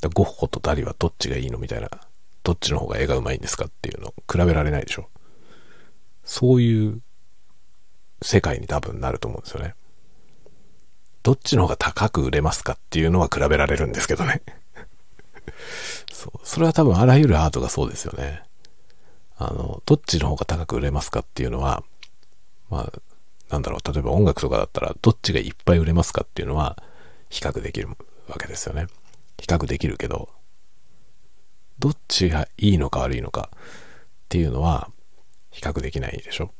だゴッホとダリはどっちがいいのみたいな、どっちの方が絵がうまいんですかっていうのを比べられないでしょ。そういう世界に多分なると思うんですよね。どっちの方が高く売れますかっていうのは比べられるんですけどね。そう。それは多分あらゆるアートがそうですよね。あの、どっちの方が高く売れますかっていうのは、まあ、なんだろう、例えば音楽とかだったら、どっちがいっぱい売れますかっていうのは、比較できるわけですよね。比較できるけど、どっちがいいのか悪いのかっていうのは、比較できないでしょ？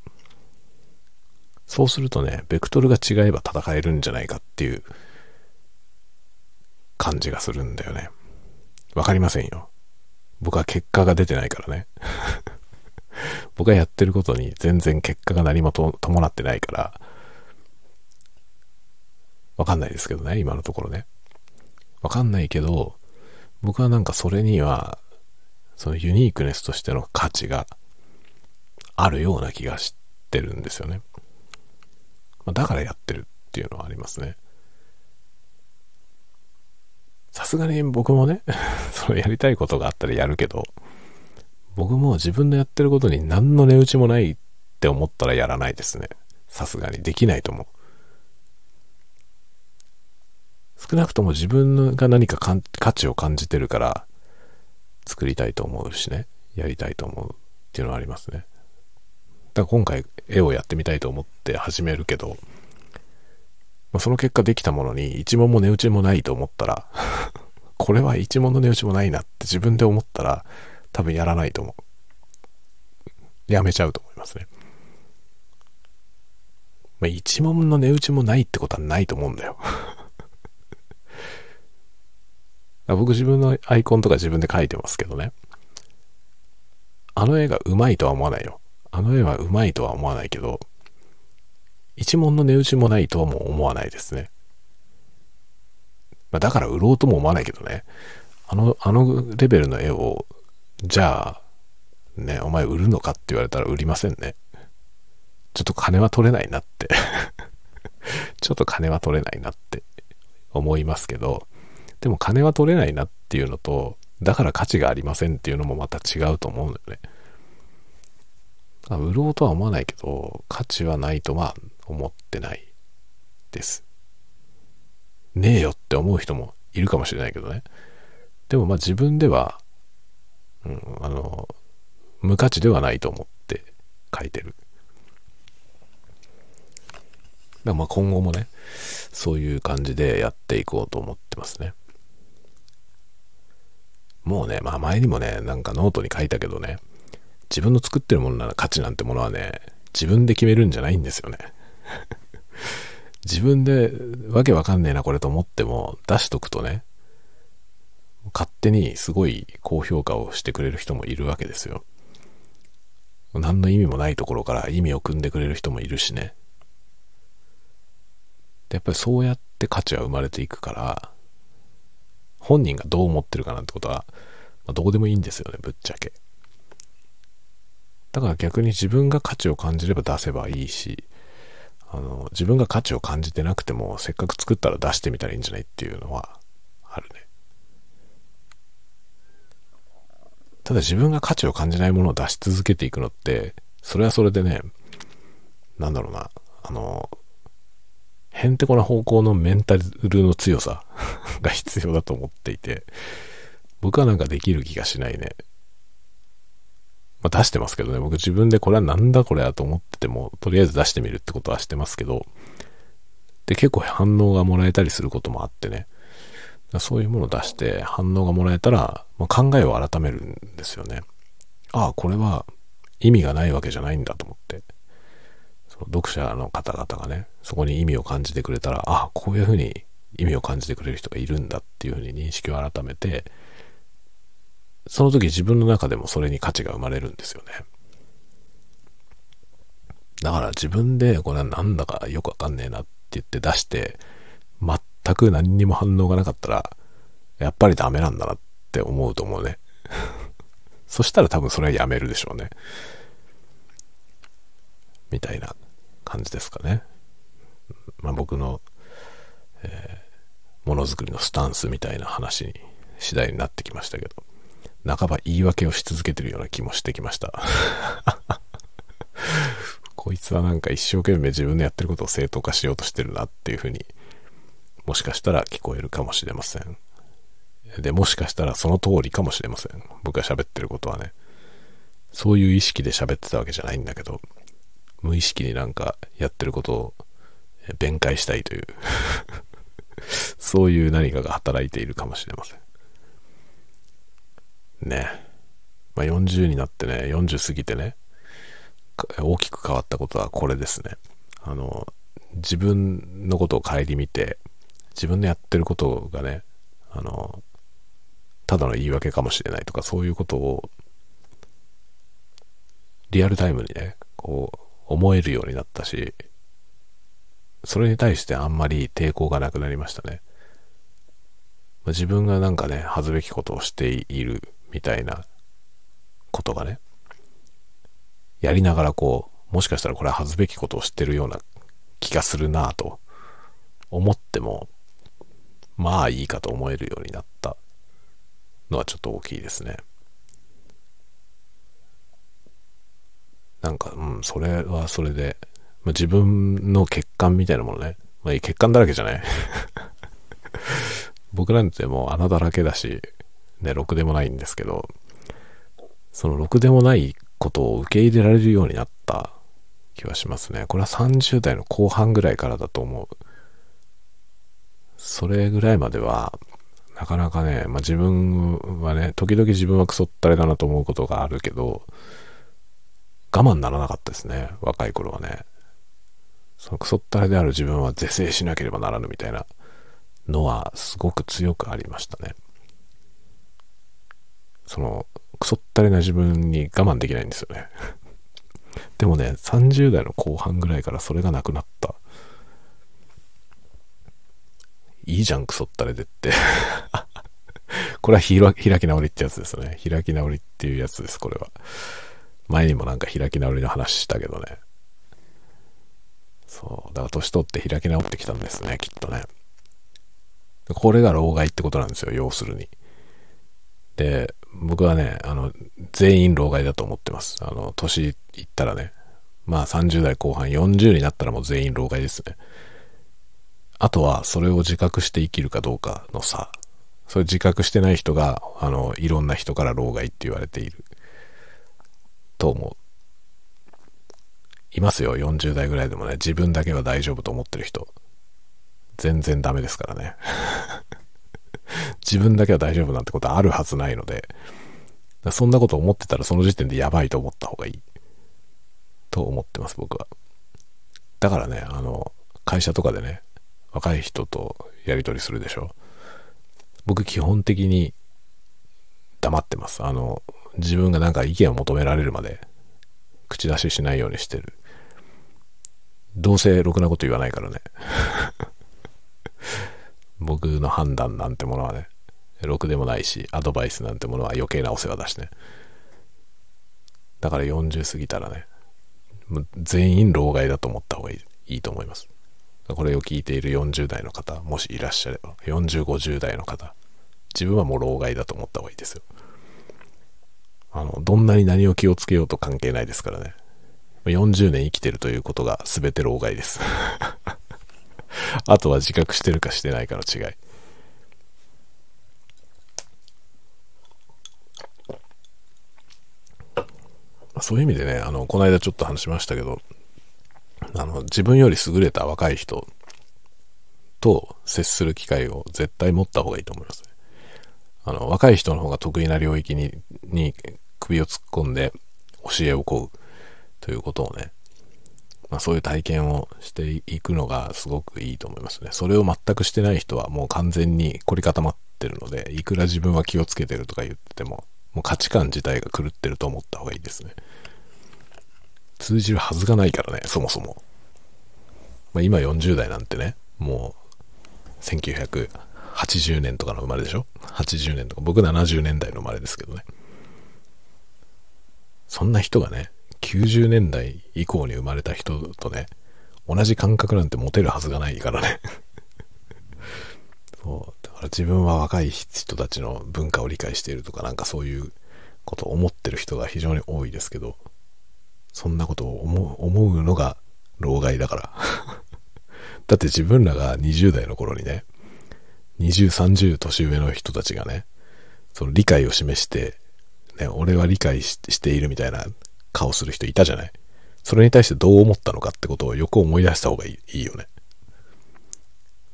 そうするとね、ベクトルが違えば戦えるんじゃないかっていう感じがするんだよね。わかりませんよ。僕は結果が出てないからね。僕がやってることに全然結果が何も伴ってないから、わかんないですけどね、今のところね。わかんないけど、僕はなんかそれには、そのユニークネスとしての価値があるような気がしてるんですよね。ま、だからやってるっていうのはありますね。さすがに僕もね、そのやりたいことがあったらやるけど、僕も自分のやってることに何の値打ちもないって思ったらやらないですね。さすがに。できないと思う。少なくとも自分が何か価値を感じてるから作りたいと思うしね。やりたいと思うっていうのはありますね。だから今回絵をやってみたいと思って始めるけど、まあ、その結果できたものに一問も値打ちもないと思ったら これは一問の値打ちもないなって自分で思ったら多分やらないと思う。やめちゃうと思いますね。まあ、一問の値打ちもないってことはないと思うんだよ 僕自分のアイコンとか自分で描いてますけどね。あの絵がうまいとは思わないよ。あの絵はうまいとは思わないけど、一問の値打ちもないとはもう思わないですね。まあ、だから売ろうとも思わないけどね。あの、あのレベルの絵を、じゃあ、ね、お前売るのかって言われたら売りませんね。ちょっと金は取れないなって ちょっと金は取れないなって思いますけど、でも金は取れないなっていうのと、だから価値がありませんっていうのもまた違うと思うんだよね。売ろうとは思わないけど、価値はないとは思ってないです。ねえよって思う人もいるかもしれないけどね。でもまあ自分では、うん、あの、無価値ではないと思って書いてる。だまあ今後もね、そういう感じでやっていこうと思ってますね。もうね、まあ前にもね、なんかノートに書いたけどね、自分の作ってるものなら価値なんてものはね、自分で決めるんじゃないんですよね。自分でわけわかんねえなこれと思っても出しとくとね、勝手にすごい高評価をしてくれる人もいるわけですよ。何の意味もないところから意味を組んでくれる人もいるしね。やっぱりそうやって価値は生まれていくから、本人がどう思ってるかなんてことは、まあ、どうでもいいんですよね、ぶっちゃけ。だから逆に自分が価値を感じれば出せばいいし、あの、自分が価値を感じてなくても、せっかく作ったら出してみたらいいんじゃないっていうのはあるね。ただ自分が価値を感じないものを出し続けていくのって、それはそれでね、なんだろうな、あの、へんてこな方向のメンタルの強さ が必要だと思っていて、僕はなんかできる気がしないね。まあ、出してますけどね、僕自分でこれはなんだこれやと思ってても、とりあえず出してみるってことはしてますけど、で、結構反応がもらえたりすることもあってね、そういうものを出して反応がもらえたら、まあ、考えを改めるんですよね。ああ、これは意味がないわけじゃないんだと思って。その読者の方々がね、そこに意味を感じてくれたら、ああ、こういうふうに意味を感じてくれる人がいるんだっていうふうに認識を改めて、その時自分の中でもそれに価値が生まれるんですよね。だから自分でこれはなんだかよくわかんねえなって言って出して、全く何にも反応がなかったら、やっぱりダメなんだなって思うと思うね。そしたら多分それはやめるでしょうね。みたいな感じですかね。まあ僕の、えー、ものづくりのスタンスみたいな話に次第になってきましたけど。半ば言い訳をし続けてるような気もしてきました。こいつはなんか一生懸命自分でやってることを正当化しようとしてるなっていうふうに、もしかしたら聞こえるかもしれません。で、もしかしたらその通りかもしれません。僕が喋ってることはね。そういう意識で喋ってたわけじゃないんだけど、無意識になんかやってることを弁解したいという そういう何かが働いているかもしれません。ね。まあ、40になってね、40過ぎてね、大きく変わったことはこれですね。あの、自分のことを顧みて、自分のやってることがね、あの、ただの言い訳かもしれないとか、そういうことを、リアルタイムにね、こう、思えるようになったし、それに対してあんまり抵抗がなくなりましたね。ま自分がなんかね、恥ずべきことをしているみたいなことがね、やりながらこう、もしかしたらこれは恥ずべきことを知ってるような気がするなぁと思っても、まあいいかと思えるようになったのはちょっと大きいですね。なんか、うん、それはそれで、まあ、自分の欠陥みたいなものね。まあ、いい欠陥だらけじゃない僕なんてもう穴だらけだし、ね、ろくでもないんですけど、そのろくでもないことを受け入れられるようになった気はしますね。これは30代の後半ぐらいからだと思う。それぐらいまでは、なかなかね、まあ、自分はね、時々自分はクソったれだなと思うことがあるけど、我慢ならなかったですね、若い頃はね。そのクソったれである自分は是正しなければならぬみたいなのはすごく強くありましたね。その、クソったれな自分に我慢できないんですよね。でもね、30代の後半ぐらいからそれがなくなった。いいじゃん、クソったれでって これは開き直りってやつですね。開き直りっていうやつです、これは。前にもなんか開き直りの話したけどね。そう。だから年取って開き直ってきたんですね、きっとね。これが老害ってことなんですよ、要するに。で、僕はね、あの、全員老害だと思ってます。あの、年いったらね、まあ30代後半40になったらもう全員老害ですね。あとはそれを自覚して生きるかどうかの差。それ自覚してない人が、あの、いろんな人から老害って言われている。と思う。いますよ、40代ぐらいでもね、自分だけは大丈夫と思ってる人。全然ダメですからね。自分だけは大丈夫なんてことあるはずないので、そんなこと思ってたらその時点でやばいと思った方がいい。と思ってます、僕は。だからね、あの、会社とかでね、若い人とやり取りするでしょ。僕基本的に黙ってます。あの、自分がなんか意見を求められるまで口出ししないようにしてる。どうせろくなこと言わないからね。僕の判断なんてものはね、ろくでもないし、アドバイスなんてものは余計なお世話だしね。だから40過ぎたらね、全員老害だと思った方がいいいいと思います。これを聞いている40代の方、もしいらっしゃれば、40、50代の方、自分はもう老害だと思った方がいいですよ。あの、どんなに何を気をつけようと関係ないですからね。40年生きてるということが全て老害です。あとは自覚してるかしてないかの違い。そういう意味でね、あの、この間ちょっと話しましたけど、あの、自分より優れた若い人と接する機会を絶対持った方がいいと思いますね。あの、若い人の方が得意な領域に、に首を突っ込んで教えを請うということをね、まあそういう体験をしていくのがすごくいいと思いますね。それを全くしてない人はもう完全に凝り固まってるので、いくら自分は気をつけてるとか言ってても、もう価値観自体が狂ってると思った方がいいですね。通じるはずがないからね、そもそも。まあ、今40代なんてね、もう1980年とかの生まれでしょ ?80 年とか、僕70年代の生まれですけどね。そんな人がね、90年代以降に生まれた人とね、同じ感覚なんて持てるはずがないからね。そう。だから自分は若い人たちの文化を理解しているとか、なんかそういうことを思ってる人が非常に多いですけど、そんなことを思うのが老害だから だって自分らが20代の頃にね、20、30年上の人たちがね、その理解を示して、ね、俺は理解しているみたいな顔する人いたじゃない？それに対してどう思ったのかってことをよく思い出した方がいいよね。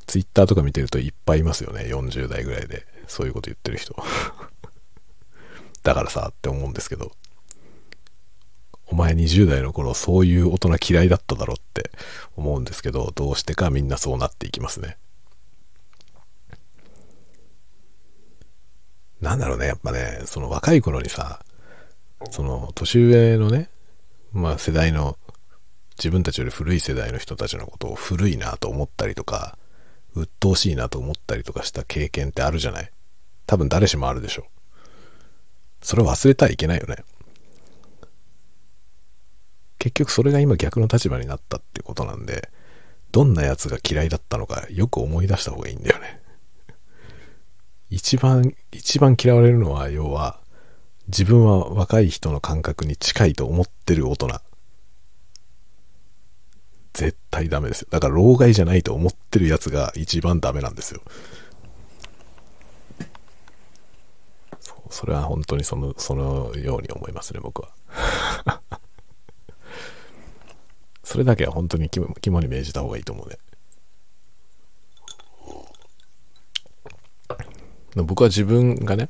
ツイッターとか見てるといっぱいいますよね。40代ぐらいで。そういうこと言ってる人。だからさ、って思うんですけど。お前20代の頃そういう大人嫌いだっただろって思うんですけど、どうしてかみんなそうなっていきますね。なんだろうね、やっぱね、その若い頃にさ、その年上のね、まあ世代の、自分たちより古い世代の人たちのことを古いなと思ったりとか、鬱陶しいなと思ったりとかした経験ってあるじゃない？多分誰しもあるでしょ。それを忘れたらいけないよね。結局それが今逆の立場になったってことなんで、どんなやつが嫌いだったのかよく思い出した方がいいんだよね。一番、一番嫌われるのは、要は、自分は若い人の感覚に近いと思ってる大人。絶対ダメですよ。だから、老害じゃないと思ってるやつが一番ダメなんですよ。それは本当にその、そのように思いますね、僕は。それだけは本当に肝に銘じた方がいいと思うね。僕は自分がね、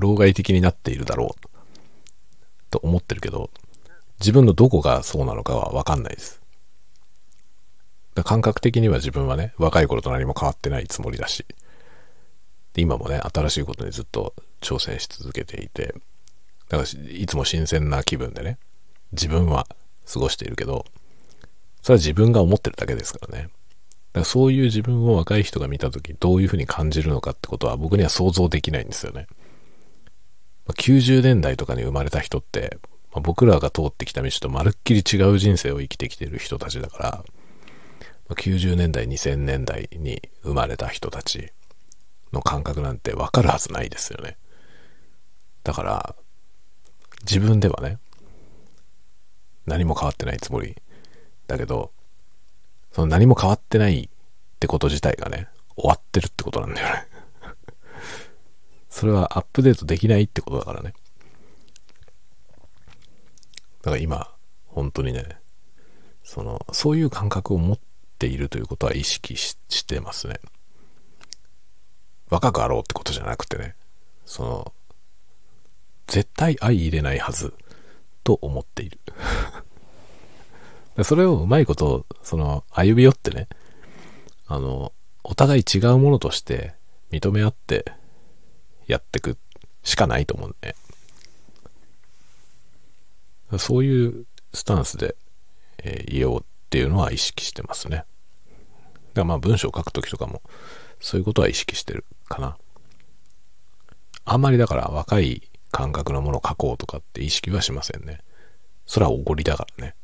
老害的になっているだろうと思ってるけど、自分のどこがそうなのかはわかんないです。感覚的には自分はね、若い頃と何も変わってないつもりだし、今もね、新しいことにずっと挑戦し続けていて、だからいつも新鮮な気分でね、自分は過ごしているけど、それは自分が思ってるだけですからね。だからそういう自分を若い人が見た時どういうふうに感じるのかってことは僕には想像できないんですよね。90年代とかに生まれた人って、まあ、僕らが通ってきた道とまるっきり違う人生を生きてきてる人たちだから、まあ、90年代、2000年代に生まれた人たちの感覚なんてわかるはずないですよね。だから、自分ではね、何も変わってないつもりだけど、その何も変わってないってこと自体がね、終わってるってことなんだよねそれはアップデートできないってことだからね。だから今、本当にね、その、そういう感覚を持っているということは意識してますね。若くあろうってことじゃなくてね、その、絶対相入れないはずと思っている。それをうまいこと、その、歩み寄ってね、あの、お互い違うものとして認め合ってやってくしかないと思うんで、ね、そういうスタンスで、えー、言おうっていうのは意識してますね。だからまあ文章を書くときとかも、そういうことは意識してるかな。あんまりだから若い感覚のものを書こうとかって意識はしませんね。それはおごりだからね。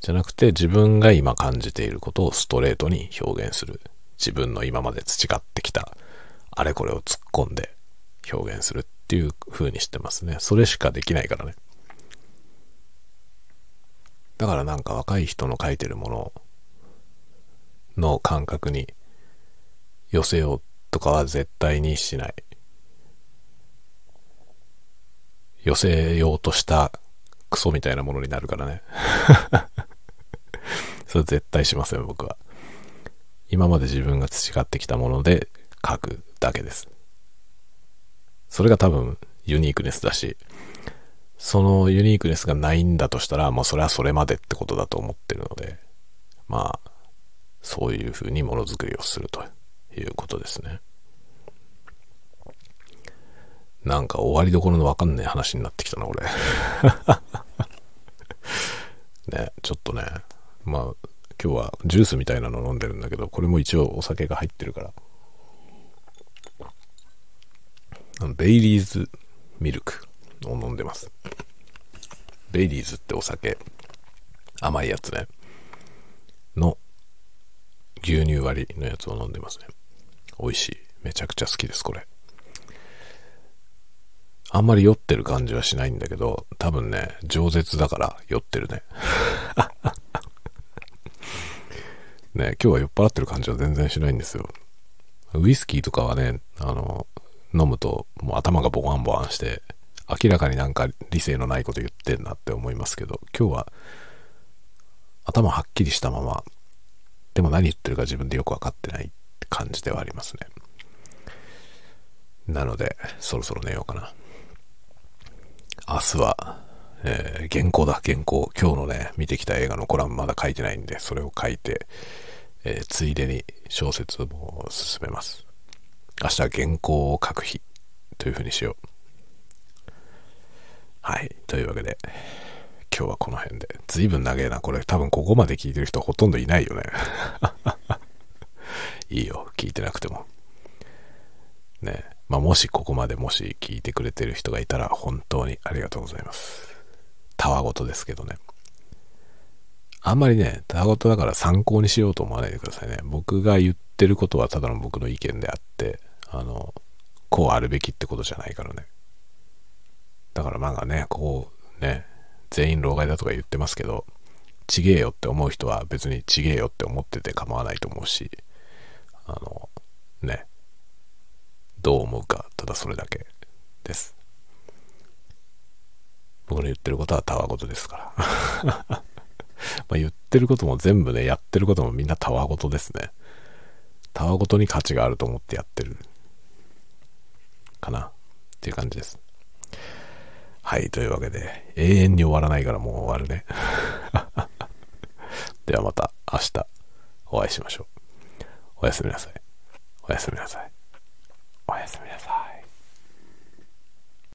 じゃなくて自分が今感じていることをストレートに表現する。自分の今まで培ってきたあれこれを突っ込んで表現するっていう風にしてますね。それしかできないからね。だからなんか若い人の書いてるものの感覚に寄せようとかは絶対にしない。寄せようとしたクソみたいなものになるからね。それ絶対しません、僕は。今まで自分が培ってきたもので書くだけです。それが多分ユニークネスだし、そのユニークネスがないんだとしたら、もうそれはそれまでってことだと思ってるので、まあ、そういうふうにものづくりをするということですね。なんか終わりどころのわかんない話になってきたな、俺。ね、ちょっとね、まあ、今日はジュースみたいなの飲んでるんだけど、これも一応お酒が入ってるから。あのベイリーズミルクを飲んでます。ベイリーズってお酒、甘いやつね。の牛乳割りのやつを飲んでますね。美味しい。めちゃくちゃ好きです、これ。あんまり酔ってる感じはしないんだけど、多分ね、饒舌だから酔ってるね。ね、今日は酔っ払ってる感じは全然しないんですよ。ウイスキーとかはね、あの、飲むともう頭がボワンボワンして、明らかになんか理性のないこと言ってんなって思いますけど、今日は頭はっきりしたまま、でも何言ってるか自分でよくわかってないって感じではありますね。なので、そろそろ寝ようかな。明日は、えー、原稿だ、原稿。今日のね、見てきた映画のコラムまだ書いてないんで、それを書いて、えー、ついでに小説も進めます。明日は原稿を書く日というふうにしよう。はい。というわけで、今日はこの辺で。ずいぶん長えな。これ多分ここまで聞いてる人ほとんどいないよね。いいよ。聞いてなくても。ね。まあ、もしここまでもし聞いてくれてる人がいたら本当にありがとうございます。たわごとですけどね。あんまりね、たわごとだから参考にしようと思わないでくださいね。僕が言ってることはただの僕の意見であって、あの、こうあるべきってことじゃないからね。だからまあね、こうね、全員老害だとか言ってますけど、ちげえよって思う人は別にちげえよって思ってて構わないと思うし、あの、ね、どう思うか、ただそれだけです。僕の言ってることはたわごとですからまあ言ってることも全部ね、やってることもみんなたわごとですね。たわごとに価値があると思ってやってる。かな。っていう感じです。はい、というわけで、永遠に終わらないからもう終わるね。ではまた明日お会いしましょう。おやすみなさい。おやすみなさい。おやすみなさい。